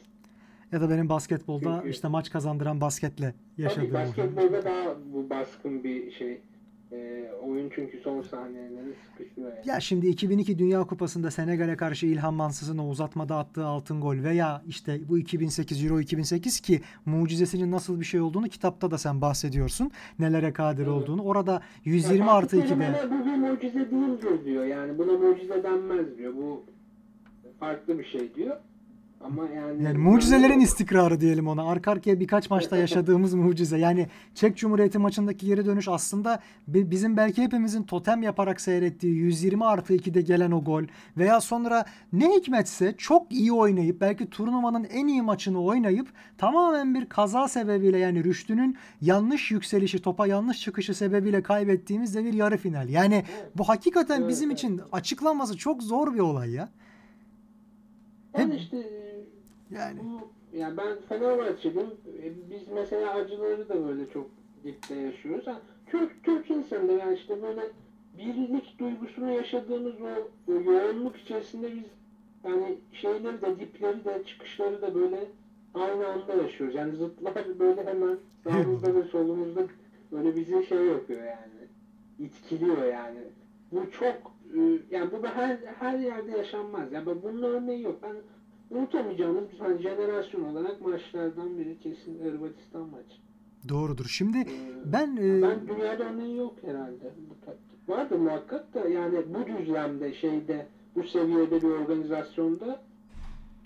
Ya da benim basketbolda Çünkü- işte maç kazandıran basketle Tabii yaşadığım. basketbolda daha bu baskın bir şey. E, oyun çünkü son saniyeleri sıkışıyor yani. Ya şimdi 2002 Dünya Kupası'nda Senegal'e karşı İlhan Mansız'ın o uzatmada attığı altın gol veya işte bu 2008 Euro 2008 ki mucizesinin nasıl bir şey olduğunu kitapta da sen bahsediyorsun. Nelere kadir Evet. olduğunu. Orada 120 Ya artı taktik 2'de terimine Bu bir mucize değildir diyor. Yani buna mucize denmez diyor. Bu farklı bir şey diyor. Ama yani yani mucizelerin istikrarı diyelim ona. Arka arkaya birkaç maçta yaşadığımız mucize. Yani Çek Cumhuriyeti maçındaki geri dönüş aslında bi- bizim belki hepimizin totem yaparak seyrettiği 120 artı 2'de gelen o gol veya sonra ne hikmetse çok iyi oynayıp belki turnuvanın en iyi maçını oynayıp tamamen bir kaza sebebiyle yani Rüştü'nün yanlış yükselişi topa yanlış çıkışı sebebiyle kaybettiğimiz de bir yarı final. Yani bu hakikaten bizim için açıklanması çok zor bir olay ya. Ben Hep- işte Yani Bu, yani ben Fenerbahçeliyim. E, Biz mesela acıları da böyle çok dipte yaşıyoruz. Ha, Türk Türk insanında yani işte böyle birlik duygusunu yaşadığımız o, o yoğunluk içerisinde biz yani şeyleri de dipleri de çıkışları da böyle aynı anda yaşıyoruz. Yani zıtlar böyle hemen sağımızda ve solumuzda böyle bizi şey yapıyor yani. İtkiliyor yani. Bu çok yani bu da her her yerde yaşanmaz. Yani bunun örneği yok. Ben unutamayacağımız bir hani jenerasyon olarak maçlardan biri kesin Hırvatistan maçı. doğrudur. Şimdi Ee, ben e, ben dünyada örneği yok herhalde. Vardır muhakkak da yani bu düzlemde şeyde bu seviyede bir organizasyonda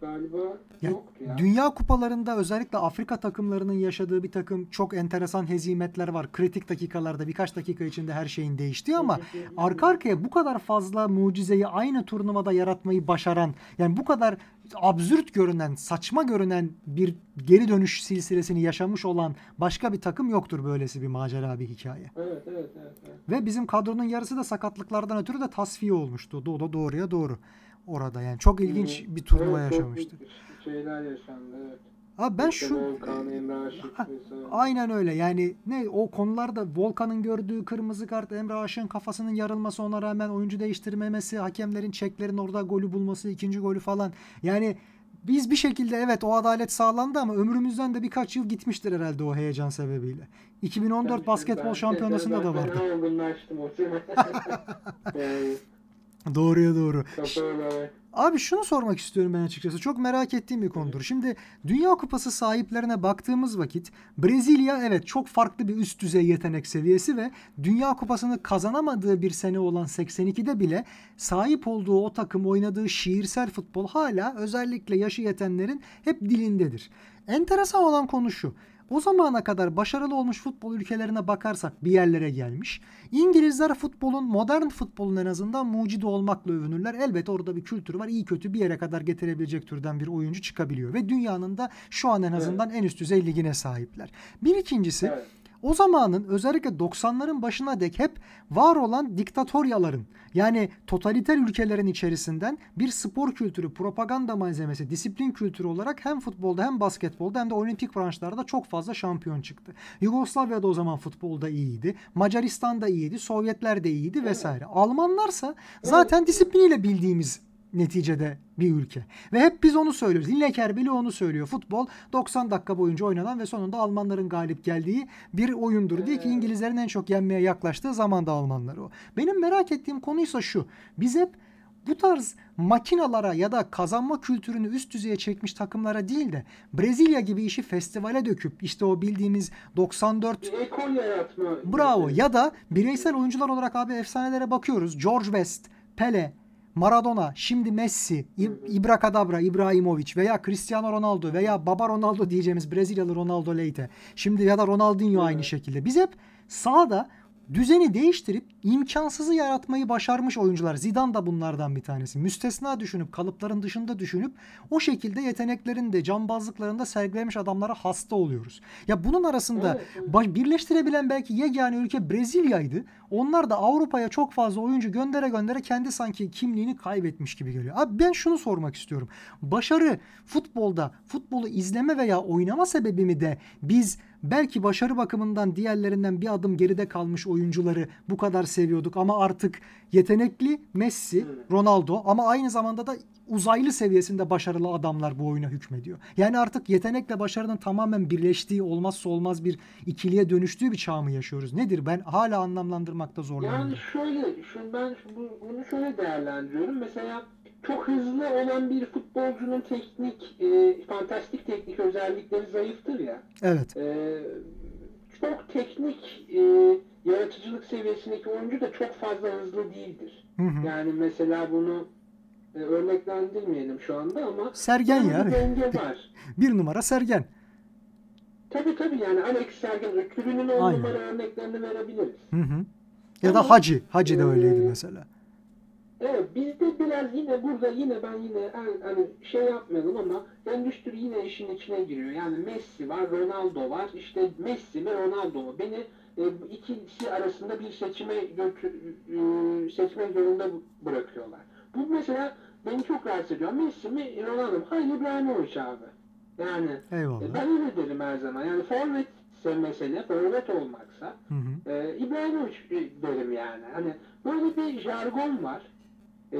galiba Ya, yoktu ya. Dünya kupalarında özellikle Afrika takımlarının yaşadığı bir takım çok enteresan hezimetler var. Kritik dakikalarda birkaç dakika içinde her şeyin değiştiği ama arka arkaya bu kadar fazla mucizeyi aynı turnuvada yaratmayı başaran yani bu kadar absürt görünen, saçma görünen bir geri dönüş silsilesini yaşamış olan başka bir takım yoktur böylesi bir macera bir hikaye. Evet evet evet. evet. Ve bizim kadronun yarısı da sakatlıklardan ötürü de tasfiye olmuştu. Da doğruya doğru. Orada yani çok ilginç bir turnuva Evet, yaşamıştı. şeyler yaşandı evet. Abi ben İşte şu Volkan, Emre Aşık Ha, vesaire. Aynen öyle. Yani ne o konularda Volkan'ın gördüğü kırmızı kart, Emre Aşık'ın kafasının yarılması ona rağmen oyuncu değiştirmemesi, hakemlerin çeklerin orada golü bulması, ikinci golü falan. Yani biz bir şekilde evet o adalet sağlandı ama ömrümüzden de birkaç yıl gitmiştir herhalde o heyecan sebebiyle. 2014 Tabii, basketbol ben- şampiyonasında ben da vardı. Fena olgunlaştım o yani Doğruya doğru. Abi şunu sormak istiyorum ben açıkçası. Çok merak ettiğim bir konudur. Şimdi Dünya Kupası sahiplerine baktığımız vakit Brezilya evet çok farklı bir üst düzey yetenek seviyesi ve Dünya Kupası'nı kazanamadığı bir sene olan 82'de bile sahip olduğu o takım oynadığı şiirsel futbol hala özellikle yaşı yetenlerin hep dilindedir. Enteresan olan konu şu. O zamana kadar başarılı olmuş futbol ülkelerine bakarsak bir yerlere gelmiş. İngilizler futbolun, modern futbolun en azından mucidi olmakla övünürler. Elbette orada bir kültür var. İyi kötü bir yere kadar getirebilecek türden bir oyuncu çıkabiliyor. Ve dünyanın da şu an en azından en üst düzey ligine sahipler. Bir ikincisi Evet. O zamanın özellikle 90'ların başına dek hep var olan diktatoryaların yani totaliter ülkelerin içerisinden bir spor kültürü, propaganda malzemesi, disiplin kültürü olarak hem futbolda hem basketbolda hem de olimpik branşlarda çok fazla şampiyon çıktı. Yugoslavya'da o zaman futbolda iyiydi. Macaristan da iyiydi. Sovyetler de iyiydi vesaire. Almanlarsa zaten disipliniyle bildiğimiz neticede bir ülke. Ve hep biz onu söylüyoruz. Lineker bile onu söylüyor. Futbol 90 dakika boyunca oynanan ve sonunda Almanların galip geldiği bir oyundur diye ki İngilizlerin en çok yenmeye yaklaştığı zaman da Almanlar o. Benim merak ettiğim konuysa şu. Biz hep bu tarz makinalara ya da kazanma kültürünü üst düzeye çekmiş takımlara değil de Brezilya gibi işi festivale döküp işte o bildiğimiz 94 Bir ekol yaratma. Bravo. Ya da bireysel oyuncular olarak abi efsanelere bakıyoruz. George Best, Pele, Maradona, şimdi Messi, İb- İbrakadabra, İbrahimovic veya Cristiano Ronaldo veya Baba Ronaldo diyeceğimiz Brezilyalı Ronaldo Leite. Şimdi ya da Ronaldinho aynı şekilde. Biz hep sahada düzeni değiştirip imkansızı yaratmayı başarmış oyuncular. Zidane da bunlardan bir tanesi. Müstesna düşünüp, kalıpların dışında düşünüp o şekilde yeteneklerini de cambazlıklarını da sergilemiş adamlara hasta oluyoruz. Ya bunun arasında Evet, birleştirebilen belki yegane ülke Brezilya'ydı. Onlar da Avrupa'ya çok fazla oyuncu göndere göndere kendi sanki kimliğini kaybetmiş gibi geliyor. Abi ben şunu sormak istiyorum. Başarı futbolda, futbolu izleme veya oynama sebebi mi de biz belki başarı bakımından diğerlerinden bir adım geride kalmış oyuncuları bu kadar seviyorduk ama artık yetenekli Messi, Ronaldo ama aynı zamanda da uzaylı seviyesinde başarılı adamlar bu oyuna hükmediyor. Yani artık yetenekle başarının tamamen birleştiği, olmazsa olmaz bir ikiliye dönüştüğü bir çağ mı yaşıyoruz? Nedir? Ben hala anlamlandırmakta Yani zorlanıyorum. şöyle, şu, ben bunu şöyle değerlendiriyorum. Mesela çok hızlı olan bir futbolcunun teknik, e, fantastik teknik özellikleri zayıftır ya. Evet. E, çok teknik e, yaratıcılık seviyesindeki oyuncu da çok fazla hızlı değildir. Hı hı. Yani mesela bunu e, örneklendirmeyelim şu anda ama Sergen ya. bir denge var. Bir numara Sergen. Tabii tabii yani Alex Sergen ötürünün on Aynen. numara örneklerini verebiliriz. Hı hı. Ya da Ama, Hacı. Hacı da öyleydi e, mesela. Evet bizde biraz yine burada yine ben yine hani- şey yapmayalım ama endüstri yine işin içine giriyor. Yani Messi var, Ronaldo var. İşte Messi mi Ronaldo mu? Beni e, ikisi arasında bir seçime götür, e, seçmek zorunda bırakıyorlar. Bu mesela beni çok rahatsız ediyor. Messi mi Ronaldo mu? Hayır İbrahimovic abi. Yani e, Eyvallah. ben öyle derim her zaman. Yani forvet mesele, forvet olmaksa Hı hı. ee, İbrahimovic derim yani. Hani böyle bir jargon var. Ee,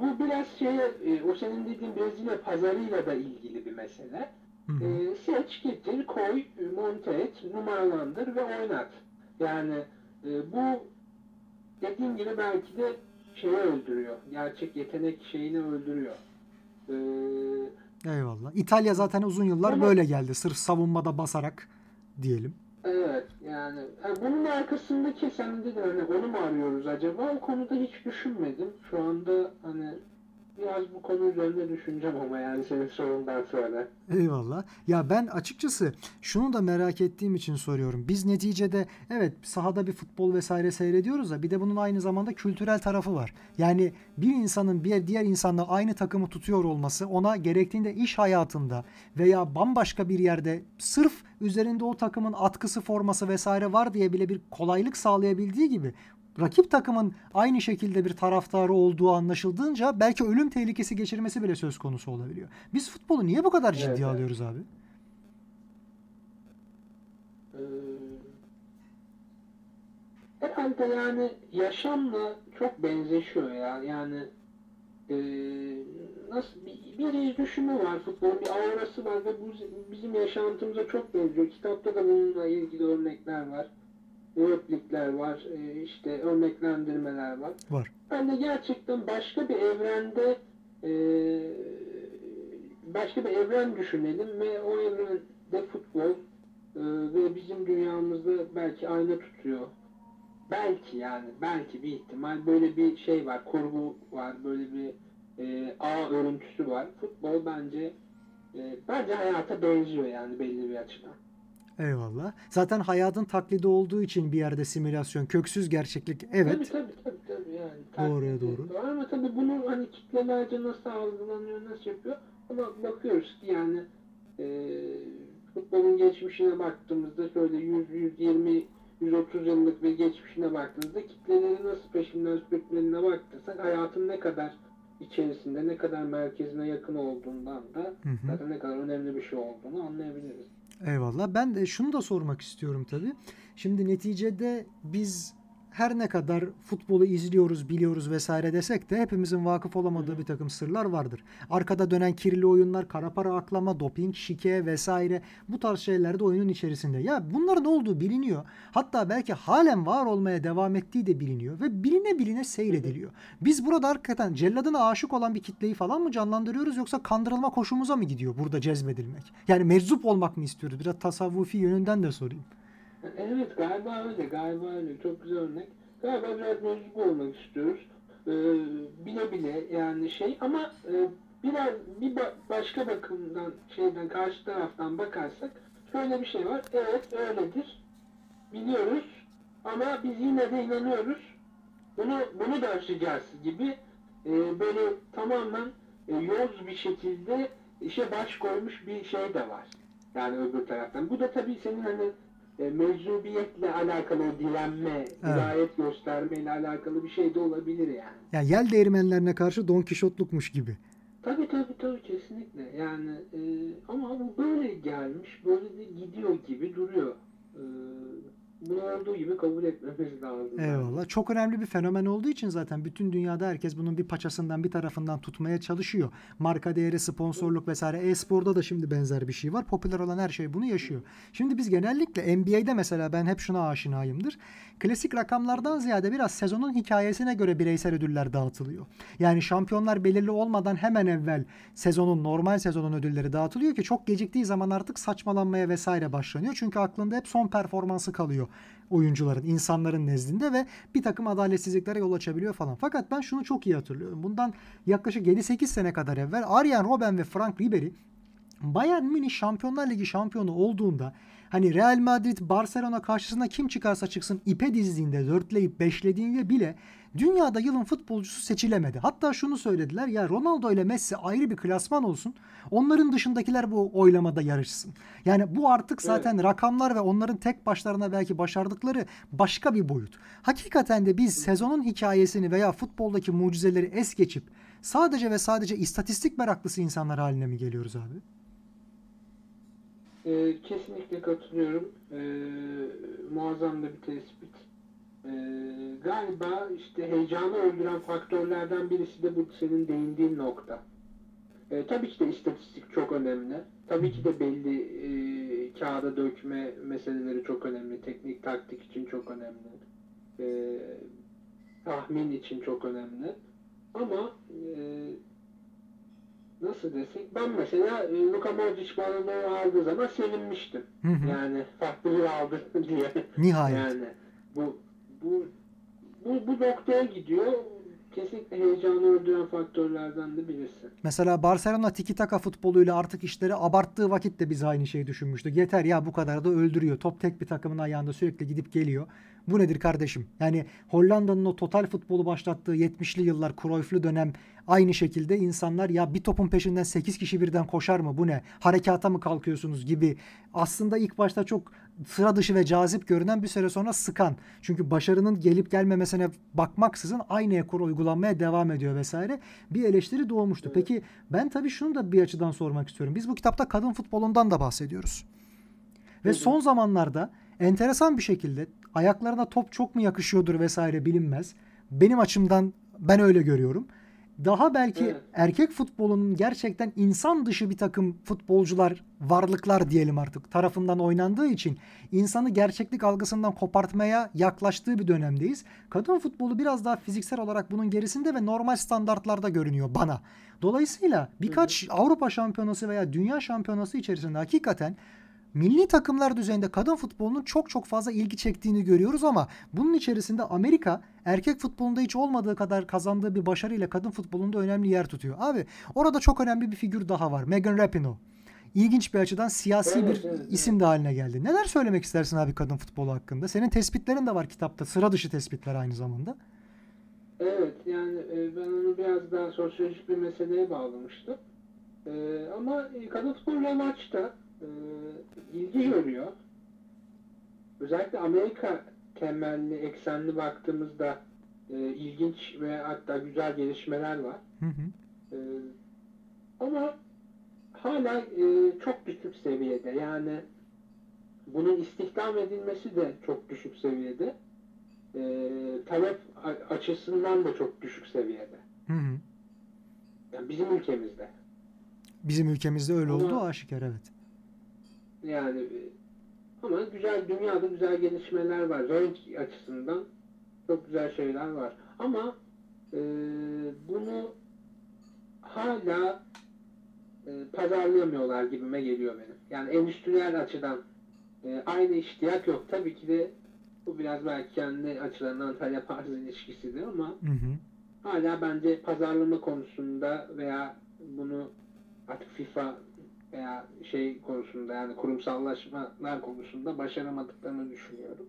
bu biraz şeye, e, o senin dediğin Brezilya pazarıyla da ilgili bir mesele. Hı. Ee, seç, getir, koy, monte et, numaralandır ve oynat. Yani e, bu dediğim gibi belki de şeyi öldürüyor. Gerçek yetenek şeyini öldürüyor. Ee, Eyvallah. İtalya zaten uzun yıllar Ama- böyle geldi. Sırf savunmada basarak diyelim. Evet yani bunun arkasındaki sen dedin hani onu mu arıyoruz acaba o konuda hiç düşünmedim. Şu anda hani biraz bu konu üzerinde düşüneceğim ama yani senin sorundan sonra. Eyvallah. Ya ben açıkçası şunu da merak ettiğim için soruyorum. Biz neticede evet sahada bir futbol vesaire seyrediyoruz da bir de bunun aynı zamanda kültürel tarafı var. Yani bir insanın bir diğer insanla aynı takımı tutuyor olması ona gerektiğinde iş hayatında veya bambaşka bir yerde sırf üzerinde o takımın atkısı forması vesaire var diye bile bir kolaylık sağlayabildiği gibi rakip takımın aynı şekilde bir taraftarı olduğu anlaşıldığınca belki ölüm tehlikesi geçirmesi bile söz konusu olabiliyor. Biz futbolu niye bu kadar ciddiye Evet, alıyoruz abi? Ee, herhalde yani yaşamla çok benzeşiyor ya yani e, nasıl bir, bir iz düşümü var futbolun bir aurası var ve bu bizim yaşantımıza çok benziyor. Kitapta da bununla ilgili örnekler var. Replikler var, e, işte örneklendirmeler var. Var. Ben de gerçekten başka bir evrende e, başka bir evren düşünelim ve o evrende futbol e, ve bizim dünyamızda belki ayna tutuyor. Belki yani belki bir ihtimal böyle bir şey var, kurgu var, böyle bir e, ağ örüntüsü var. Futbol bence e, bence hayata benziyor yani belli bir açıdan. Eyvallah. Zaten hayatın taklidi olduğu için bir yerde simülasyon, köksüz gerçeklik. Tabii Evet. tabii tabii, tabii yani. Doğruya doğru. Var ama tabii bunu hani kitlelerce nasıl algılanıyor, nasıl yapıyor ona bakıyoruz ki yani e, futbolun geçmişine baktığımızda şöyle 100, 120, 130 yıllık bir geçmişine baktığımızda kitleleri nasıl peşinden sürüklenine baktıysak hayatın ne kadar içerisinde ne kadar merkezine yakın olduğundan da Hı hı. zaten ne kadar önemli bir şey olduğunu anlayabiliriz. Eyvallah. Ben de şunu da sormak istiyorum tabii. Şimdi neticede biz her ne kadar futbolu izliyoruz, biliyoruz vesaire desek de hepimizin vakıf olamadığı bir takım sırlar vardır. Arkada dönen kirli oyunlar, kara para aklama, doping, şike vesaire bu tarz şeyler de oyunun içerisinde. Ya bunların olduğu biliniyor. Hatta belki halen var olmaya devam ettiği de biliniyor ve biline biline seyrediliyor. Biz burada hakikaten celladına aşık olan bir kitleyi falan mı canlandırıyoruz yoksa kandırılma koşumuza mı gidiyor burada cezbedilmek? Yani meczup olmak mı istiyoruz? Biraz tasavvufi yönünden de sorayım. Evet galiba öyle galiba öyle çok güzel örnek. Galiba biraz mecbur olmak istiyoruz. Ee, bile bile yani şey ama e, biraz bir ba- başka bakımdan şeyden karşı taraftan bakarsak şöyle bir şey var. Evet öyledir. Biliyoruz ama biz yine de inanıyoruz. Bunu bunu da aşacağız gibi e, böyle tamamen e, yoz bir şekilde işe baş koymuş bir şey de var. Yani öbür taraftan. Bu da tabii senin hani e, meczubiyetle alakalı direnme, dirayet göstermeyle alakalı bir şey de olabilir yani. Yani yel değirmenlerine karşı Don Kişotlukmuş gibi. Tabii tabii tabii kesinlikle. Yani e, ama bu böyle gelmiş, böyle de gidiyor gibi duruyor. E, bunu olduğu gibi kabul etmemiz lazım. Eyvallah. Çok önemli bir fenomen olduğu için zaten bütün dünyada herkes bunun bir paçasından bir tarafından tutmaya çalışıyor. Marka değeri, sponsorluk vesaire. E-sporda da şimdi benzer bir şey var. Popüler olan her şey bunu yaşıyor. Şimdi biz genellikle NBA'de mesela ben hep şuna aşinayımdır. Klasik rakamlardan ziyade biraz sezonun hikayesine göre bireysel ödüller dağıtılıyor. Yani şampiyonlar belirli olmadan hemen evvel sezonun normal sezonun ödülleri dağıtılıyor ki çok geciktiği zaman artık saçmalanmaya vesaire başlanıyor. Çünkü aklında hep son performansı kalıyor oyuncuların, insanların nezdinde ve bir takım adaletsizliklere yol açabiliyor falan. Fakat ben şunu çok iyi hatırlıyorum. Bundan yaklaşık 7-8 sene kadar evvel Arjen Robben ve Frank Ribery Bayern Münih Şampiyonlar Ligi şampiyonu olduğunda hani Real Madrid, Barcelona karşısında kim çıkarsa çıksın ipe dizdiğinde, dörtleyip beşlediğinde bile dünyada yılın futbolcusu seçilemedi. Hatta şunu söylediler ya Ronaldo ile Messi ayrı bir klasman olsun. Onların dışındakiler bu oylamada yarışsın. Yani bu artık zaten rakamlar ve onların tek başlarına belki başardıkları başka bir boyut. Hakikaten de biz sezonun hikayesini veya futboldaki mucizeleri es geçip sadece ve sadece istatistik meraklısı insanlar haline mi geliyoruz abi? E, kesinlikle katılıyorum. E, muazzam da bir tespit. E, galiba işte heyecanı öldüren faktörlerden birisi de bu senin değindiğin nokta. E, tabii ki de istatistik çok önemli. Tabii ki de belli e, kağıda dökme meseleleri çok önemli. Teknik taktik için çok önemli. E, tahmin için çok önemli. Ama e, nasıl desek ben mesela e, Luka Modric balonu aldığı zaman sevinmiştim. Hı hı. Yani farklı bir aldı diye. Nihayet. Yani bu bu bu, bu noktaya gidiyor. Kesinlikle heyecanı öldüren faktörlerden de birisi. Mesela Barcelona tiki taka futboluyla artık işleri abarttığı vakit de biz aynı şeyi düşünmüştük. Yeter ya bu kadar da öldürüyor. Top tek bir takımın ayağında sürekli gidip geliyor. Bu nedir kardeşim? Yani Hollanda'nın o total futbolu başlattığı 70'li yıllar Cruyff'lu dönem aynı şekilde insanlar ya bir topun peşinden 8 kişi birden koşar mı bu ne? Harekata mı kalkıyorsunuz gibi aslında ilk başta çok sıra dışı ve cazip görünen bir süre sonra sıkan. Çünkü başarının gelip gelmemesine bakmaksızın aynı ekor uygulanmaya devam ediyor vesaire. Bir eleştiri doğmuştu. Peki ben tabii şunu da bir açıdan sormak istiyorum. Biz bu kitapta kadın futbolundan da bahsediyoruz. Ve son zamanlarda enteresan bir şekilde ayaklarına top çok mu yakışıyordur vesaire bilinmez. Benim açımdan ben öyle görüyorum. Daha belki Evet. erkek futbolunun gerçekten insan dışı bir takım futbolcular, varlıklar diyelim artık tarafından oynandığı için insanı gerçeklik algısından kopartmaya yaklaştığı bir dönemdeyiz. Kadın futbolu biraz daha fiziksel olarak bunun gerisinde ve normal standartlarda görünüyor bana. Dolayısıyla birkaç Avrupa şampiyonası veya dünya şampiyonası içerisinde hakikaten milli takımlar düzeyinde kadın futbolunun çok çok fazla ilgi çektiğini görüyoruz ama bunun içerisinde Amerika erkek futbolunda hiç olmadığı kadar kazandığı bir başarıyla kadın futbolunda önemli yer tutuyor. Abi orada çok önemli bir figür daha var. Megan Rapinoe. İlginç bir açıdan siyasi Evet, bir evet, isim de haline geldi. Neler söylemek istersin abi kadın futbolu hakkında? Senin tespitlerin de var kitapta. Sıra dışı tespitler aynı zamanda. Evet yani e, ben onu biraz daha sosyolojik bir meseleye bağlamıştım. E, ama e, kadın futbolu revaçta. E, ilgi görüyor. Özellikle Amerika temelli, eksenli baktığımızda e, ilginç ve hatta güzel gelişmeler var. Hı hı. E, ama hala e, çok düşük seviyede. Yani bunun istihdam edilmesi de çok düşük seviyede. E, talep açısından da çok düşük seviyede. Hı hı. Yani bizim ülkemizde. Bizim ülkemizde öyle Ama- oldu aşikar evet. Yani e, ama güzel dünyada güzel gelişmeler var. Renk açısından çok güzel şeyler var. Ama e, bunu hala e, pazarlayamıyorlar gibime geliyor benim. Yani endüstriyel açıdan e, aynı iştiyak yok. Tabii ki de bu biraz belki kendi açılarından talep arz ilişkisidir ama Hı hı. hala bence pazarlama konusunda veya bunu artık FIFA veya şey konusunda yani kurumsallaşmalar konusunda başaramadıklarını düşünüyorum.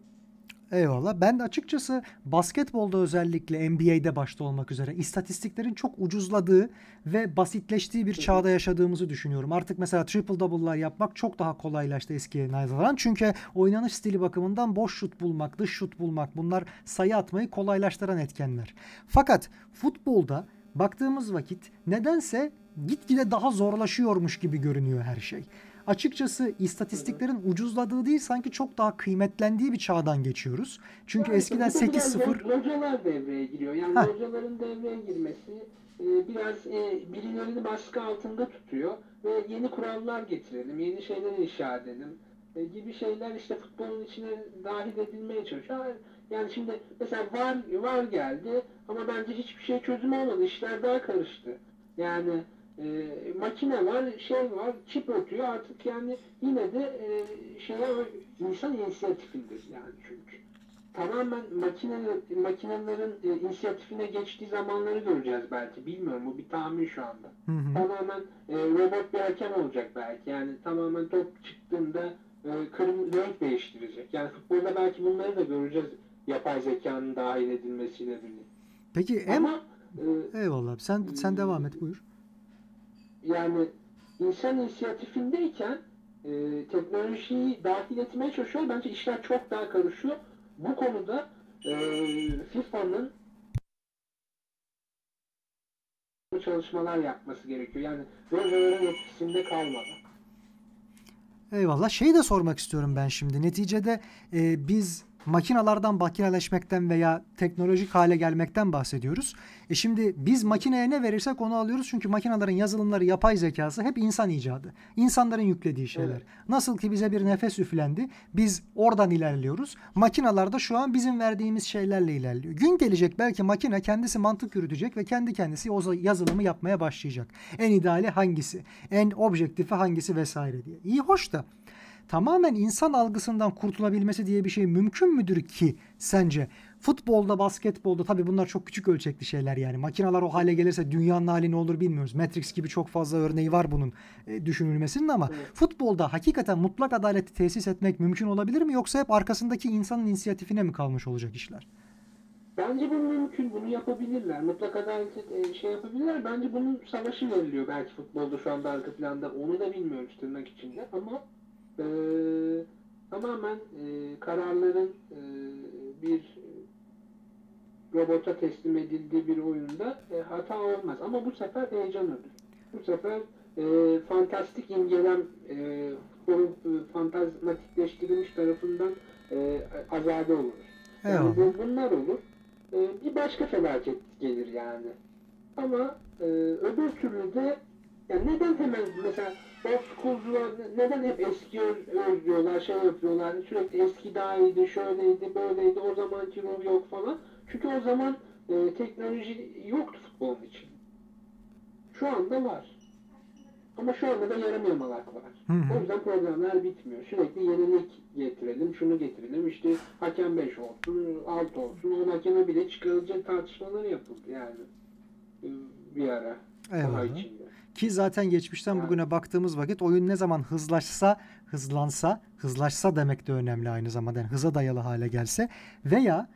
Eyvallah. Ben de açıkçası basketbolda özellikle NBA'de başta olmak üzere istatistiklerin çok ucuzladığı ve basitleştiği bir çağda yaşadığımızı düşünüyorum. Artık mesela triple double'lar yapmak çok daha kolaylaştı eskiye nazaran. Çünkü oynanış stili bakımından boş şut bulmak, dış şut bulmak bunlar sayı atmayı kolaylaştıran etkenler. Fakat futbolda baktığımız vakit nedense gitgide daha zorlaşıyormuş gibi görünüyor her şey. Açıkçası istatistiklerin ucuzladığı değil sanki çok daha kıymetlendiği bir çağdan geçiyoruz. Çünkü Yani eskiden tabii biraz 8-0 lo- Localar devreye giriyor. Yani Heh. locaların devreye girmesi e, biraz e, birilerini baskı altında tutuyor ve yeni kurallar getirelim, yeni şeyler inşa edelim e, gibi şeyler işte futbolun içine dahil edilmeye çalışıyor. Yani şimdi mesela var var geldi ama bence hiçbir şey çözüm olmadı. İşler daha karıştı. Yani e, makine var, şey var, çip ötüyor artık yani yine de e, şeye insan inisiyatifindir yani çünkü tamamen makine, makinelerin e, inisiyatifine geçtiği zamanları göreceğiz belki. Bilmiyorum bu bir tahmin şu anda. Hı hı. Tamamen e, robot bir hakem olacak belki. Yani tamamen top çıktığında e, kırmızı renk değiştirecek. Yani futbolda belki bunları da göreceğiz yapay zekanın dahil edilmesiyle birlikte. Peki en Ama e, eyvallah sen sen devam et buyur. Yani insan inisiyatifindeyken e, teknolojiyi dahil etmeye çalışıyor. Bence işler çok daha karışıyor. Bu konuda e, FIFA'nın çalışmalar yapması gerekiyor. Yani locaların etkisinde kalmadan. Eyvallah. Şeyi de sormak istiyorum ben şimdi. Neticede e, biz makinalardan makineleşmekten veya teknolojik hale gelmekten bahsediyoruz. E şimdi biz makineye ne verirsek onu alıyoruz. Çünkü makinelerin yazılımları, yapay zekası hep insan icadı. İnsanların yüklediği şeyler. Evet. Nasıl ki bize bir nefes üflendi. Biz oradan ilerliyoruz. Makinalar da şu an bizim verdiğimiz şeylerle ilerliyor. Gün gelecek belki makine kendisi mantık yürütecek ve kendi kendisi o yazılımı yapmaya başlayacak. En ideali hangisi? En objektifi hangisi vesaire diye. İyi hoş da tamamen insan algısından kurtulabilmesi diye bir şey mümkün müdür ki sence? Futbolda, basketbolda tabii bunlar çok küçük ölçekli şeyler yani. Makineler o hale gelirse dünyanın hali ne olur bilmiyoruz. Matrix gibi çok fazla örneği var bunun e, düşünülmesinin ama Evet. futbolda hakikaten mutlak adaleti tesis etmek mümkün olabilir mi yoksa hep arkasındaki insanın inisiyatifine mi kalmış olacak işler? Bence bu mümkün. Bunu yapabilirler. Mutlak adalet e, şey yapabilirler. Bence bunun savaşı veriliyor belki futbolda şu anda arka planda. Onu da bilmiyoruz tırnak içinde. Ama e, tamamen e, kararların e, bir robota teslim edildiği bir oyunda e, hata olmaz. Ama bu sefer heyecan ölür. Bu sefer e, fantastik imgelem e, futbolun e, fantazmatikleştirilmiş tarafından e, azade olur. Yani bu- bunlar olur. Ee, bir başka felaket gelir yani. Ama e, öbür türlü de yani neden hemen mesela old school'cular neden hep eski öz- özlüyorlar, şey yapıyorlar, sürekli eski daha iyiydi, şöyleydi, böyleydi, o zamanki ruh yok falan. Çünkü o zaman e, teknoloji yoktu futbolun için. Şu anda var. Ama şu anda da yarım yamalak var. Hı hı. O yüzden problemler bitmiyor. Sürekli yenilik getirelim, şunu getirelim. İşte hakem 5 olsun, 6 olsun. O hakeme bile çıkarılacak tartışmaları yapıldı yani. Ee, Bir ara. Daha Eyvallah. içinde. Ki zaten geçmişten bugüne baktığımız vakit oyun ne zaman hızlaşsa, hızlansa hızlaşsa demek de önemli aynı zamanda. Yani hıza dayalı hale gelse veya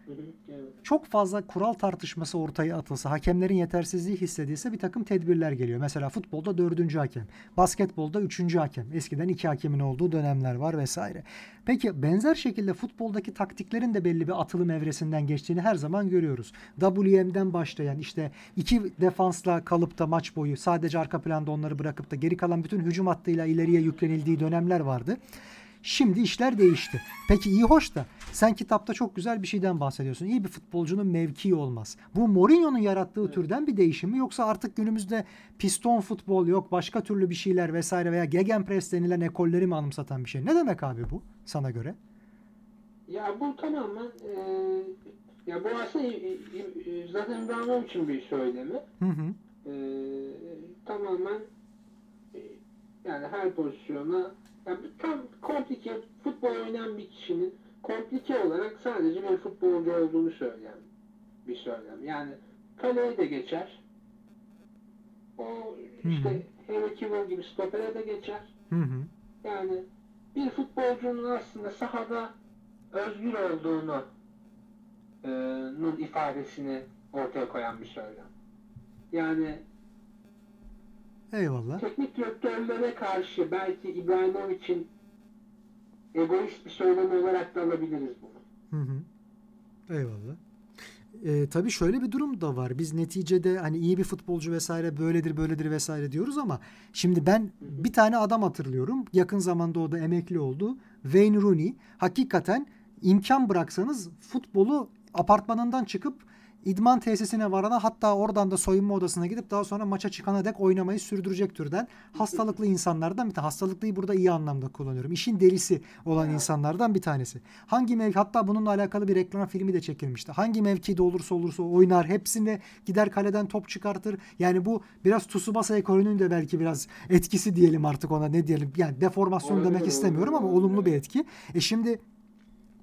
çok fazla kural tartışması ortaya atılsa, hakemlerin yetersizliği hissedilse bir takım tedbirler geliyor. Mesela futbolda dördüncü hakem, basketbolda üçüncü hakem. Eskiden iki hakemin olduğu dönemler var vesaire. Peki benzer şekilde futboldaki taktiklerin de belli bir atılım evresinden geçtiğini her zaman görüyoruz. WM'den başlayan işte iki defansla kalıp da maç boyu sadece arka planda onları bırakıp da geri kalan bütün hücum hattıyla ileriye yüklenildiği dönemler vardı. Şimdi işler değişti. Peki iyi hoş da sen kitapta çok güzel bir şeyden bahsediyorsun. İyi bir futbolcunun mevkii olmaz. Bu Mourinho'nun yarattığı türden bir değişim mi yoksa artık günümüzde piston futbol yok başka türlü bir şeyler vesaire veya gegenpress denilen ekolleri mi anımsatan bir şey? Ne demek abi bu sana göre? Ya bu tamamen e, ya bu aslında zaten İbrahimovic'in bir söylemi. Hı hı. E, tamamen e, yani her pozisyona ya bu tam komplike futbol oynayan bir kişinin komplike olarak sadece bir futbolcu olduğunu söyleyen bir söylem. Yani kaleye de geçer. O işte Harry Kewell gibi stopere de geçer. Hı hı. Yani bir futbolcunun aslında sahada özgür olduğunu e, nun ifadesini ortaya koyan bir söylem. Yani Eyvallah. teknik direktörlere karşı belki İbrahimovic'in egoist bir söylemi olarak da alabiliriz bunu. Hı hı. Eyvallah. Ee, tabii şöyle bir durum da var. Biz neticede hani iyi bir futbolcu vesaire böyledir böyledir vesaire diyoruz ama şimdi ben bir tane adam hatırlıyorum. Yakın zamanda o da emekli oldu. Wayne Rooney. Hakikaten imkan bıraksanız futbolu apartmanından çıkıp idman tesisine varana hatta oradan da soyunma odasına gidip daha sonra maça çıkana dek oynamayı sürdürecek türden hastalıklı insanlardan bir tanesi. Hastalıklıyı burada iyi anlamda kullanıyorum. İşin delisi olan insanlardan bir tanesi. Hangi mevki hatta bununla alakalı bir reklam filmi de çekilmişti. Hangi mevkide olursa olursa oynar. Hepsinde gider kaleden top çıkartır. Yani bu biraz Tsubasa ekolünün de belki biraz etkisi diyelim artık ona ne diyelim. Yani deformasyon Olabilir, demek istemiyorum ama olumlu bir etki. E şimdi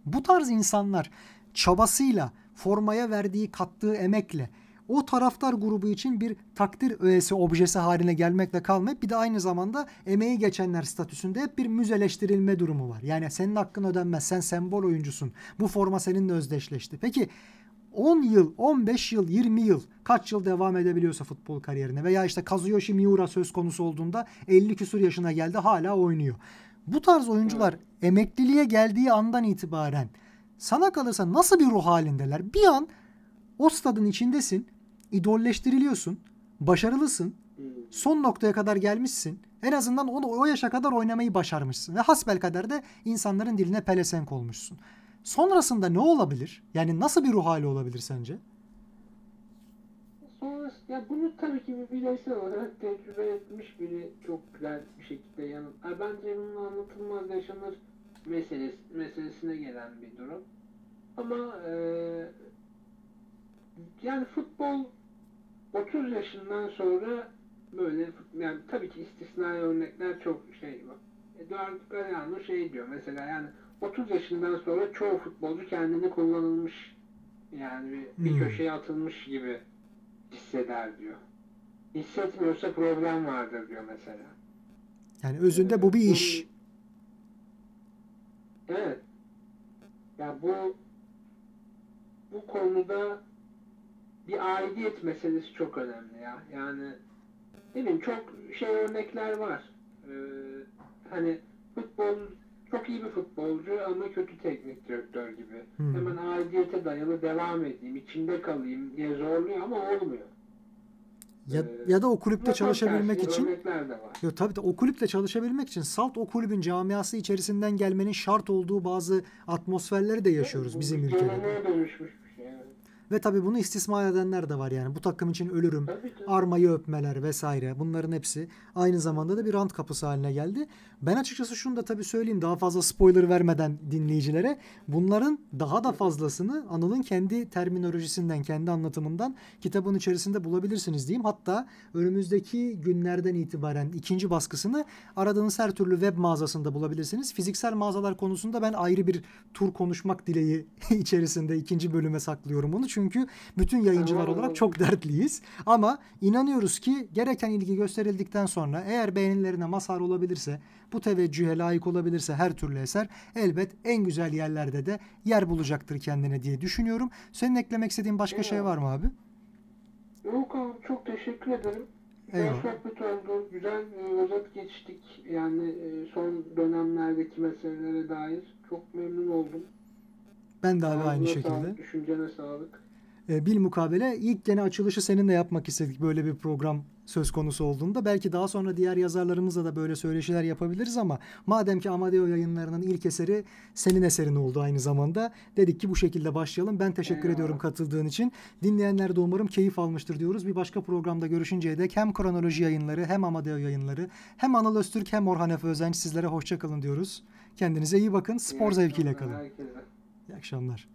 bu tarz insanlar çabasıyla, formaya verdiği, kattığı emekle o taraftar grubu için bir takdir öğesi, objesi haline gelmekle kalmayıp bir de aynı zamanda emeği geçenler statüsünde hep bir müzeleştirilme durumu var. Yani senin hakkın ödenmez, sen sembol oyuncusun. Bu forma seninle özdeşleşti. Peki 10 yıl, 15 yıl, 20 yıl kaç yıl devam edebiliyorsa futbol kariyerine veya işte Kazuyoshi Miura söz konusu olduğunda 50 küsur yaşına geldi hala oynuyor. Bu tarz oyuncular emekliliğe geldiği andan itibaren sana kalırsa nasıl bir ruh halindeler? Bir an o stadın içindesin, idolleştiriliyorsun, başarılısın, son noktaya kadar gelmişsin. En azından onu o yaşa kadar oynamayı başarmışsın. Ve hasbelkader de insanların diline pelesenk olmuşsun. Sonrasında ne olabilir? Yani nasıl bir ruh hali olabilir sence? Sonrası, ya bunu tabii ki bir bireysel olarak tecrübe etmiş biri çok güzel bir şekilde yanıt. Bence bunun anlatılmaz yaşanır meselesi, meselesine gelen bir durum. Ama eee yani futbol 30 yaşından sonra böyle yani tabii ki istisnai örnekler çok şey var. Eduardo Galeano şey diyor mesela yani 30 yaşından sonra çoğu futbolcu kendini kullanılmış yani bir, bir Hmm. köşeye atılmış gibi hisseder diyor. Hissetmiyorsa problem vardır diyor mesela. Yani özünde bu bir iş. Evet. Ya bu bu konuda bir aidiyet meselesi çok önemli ya. Yani ne bileyim çok şey örnekler var. Ee, hani futbol çok iyi bir futbolcu ama kötü teknik direktör gibi. Hmm. Hemen aidiyete dayalı devam edeyim, içinde kalayım diye zorluyor ama olmuyor. Ya, ya da o kulüpte çalışabilmek için örnekler de var. Yo, tabii de o kulüple çalışabilmek için salt o kulübün camiası içerisinden gelmenin şart olduğu bazı atmosferleri de yaşıyoruz bizim ülkede. geleneğe dönüşmüş bir şey. Evet. Ve tabii bunu istismar edenler de var yani. Bu takım için ölürüm, armayı öpmeler vesaire. Bunların hepsi aynı zamanda da bir rant kapısı haline geldi. Ben açıkçası şunu da tabii söyleyeyim daha fazla spoiler vermeden dinleyicilere. Bunların daha da fazlasını Anıl'ın kendi terminolojisinden, kendi anlatımından kitabın içerisinde bulabilirsiniz diyeyim. Hatta önümüzdeki günlerden itibaren ikinci baskısını aradığınız her türlü web mağazasında bulabilirsiniz. Fiziksel mağazalar konusunda ben ayrı bir tur konuşmak dileği içerisinde ikinci bölüme saklıyorum onu. çünkü bütün yayıncılar olarak çok dertliyiz. Ama inanıyoruz ki gereken ilgi gösterildikten sonra eğer beğenilerine mazhar olabilirse, bu teveccühe layık olabilirse her türlü eser elbet en güzel yerlerde de yer bulacaktır kendine diye düşünüyorum. Senin eklemek istediğin başka şey var mı abi? Yok abi çok teşekkür ederim. Eyvallah. sohbet oldu. Güzel e, özet geçtik. Yani e, son dönemlerdeki meselelere dair çok memnun oldum. Ben de abi aynı Ağzına şekilde. Sağlık, düşüncene sağlık. E, bil mukabele ilk gene açılışı seninle yapmak istedik böyle bir program söz konusu olduğunda. Belki daha sonra diğer yazarlarımızla da böyle söyleşiler yapabiliriz ama madem ki Amadeo yayınlarının ilk eseri senin eserin oldu aynı zamanda. Dedik ki bu şekilde başlayalım. Ben teşekkür Eyvallah. ediyorum katıldığın için. Dinleyenler de umarım keyif almıştır diyoruz. Bir başka programda görüşünceye dek hem kronoloji yayınları hem Amadeo yayınları hem Anıl Öztürk hem Orhan Efe Özenç sizlere hoşça kalın diyoruz. Kendinize iyi bakın. Spor İyi zevkiyle kalın. Herkese. İyi akşamlar.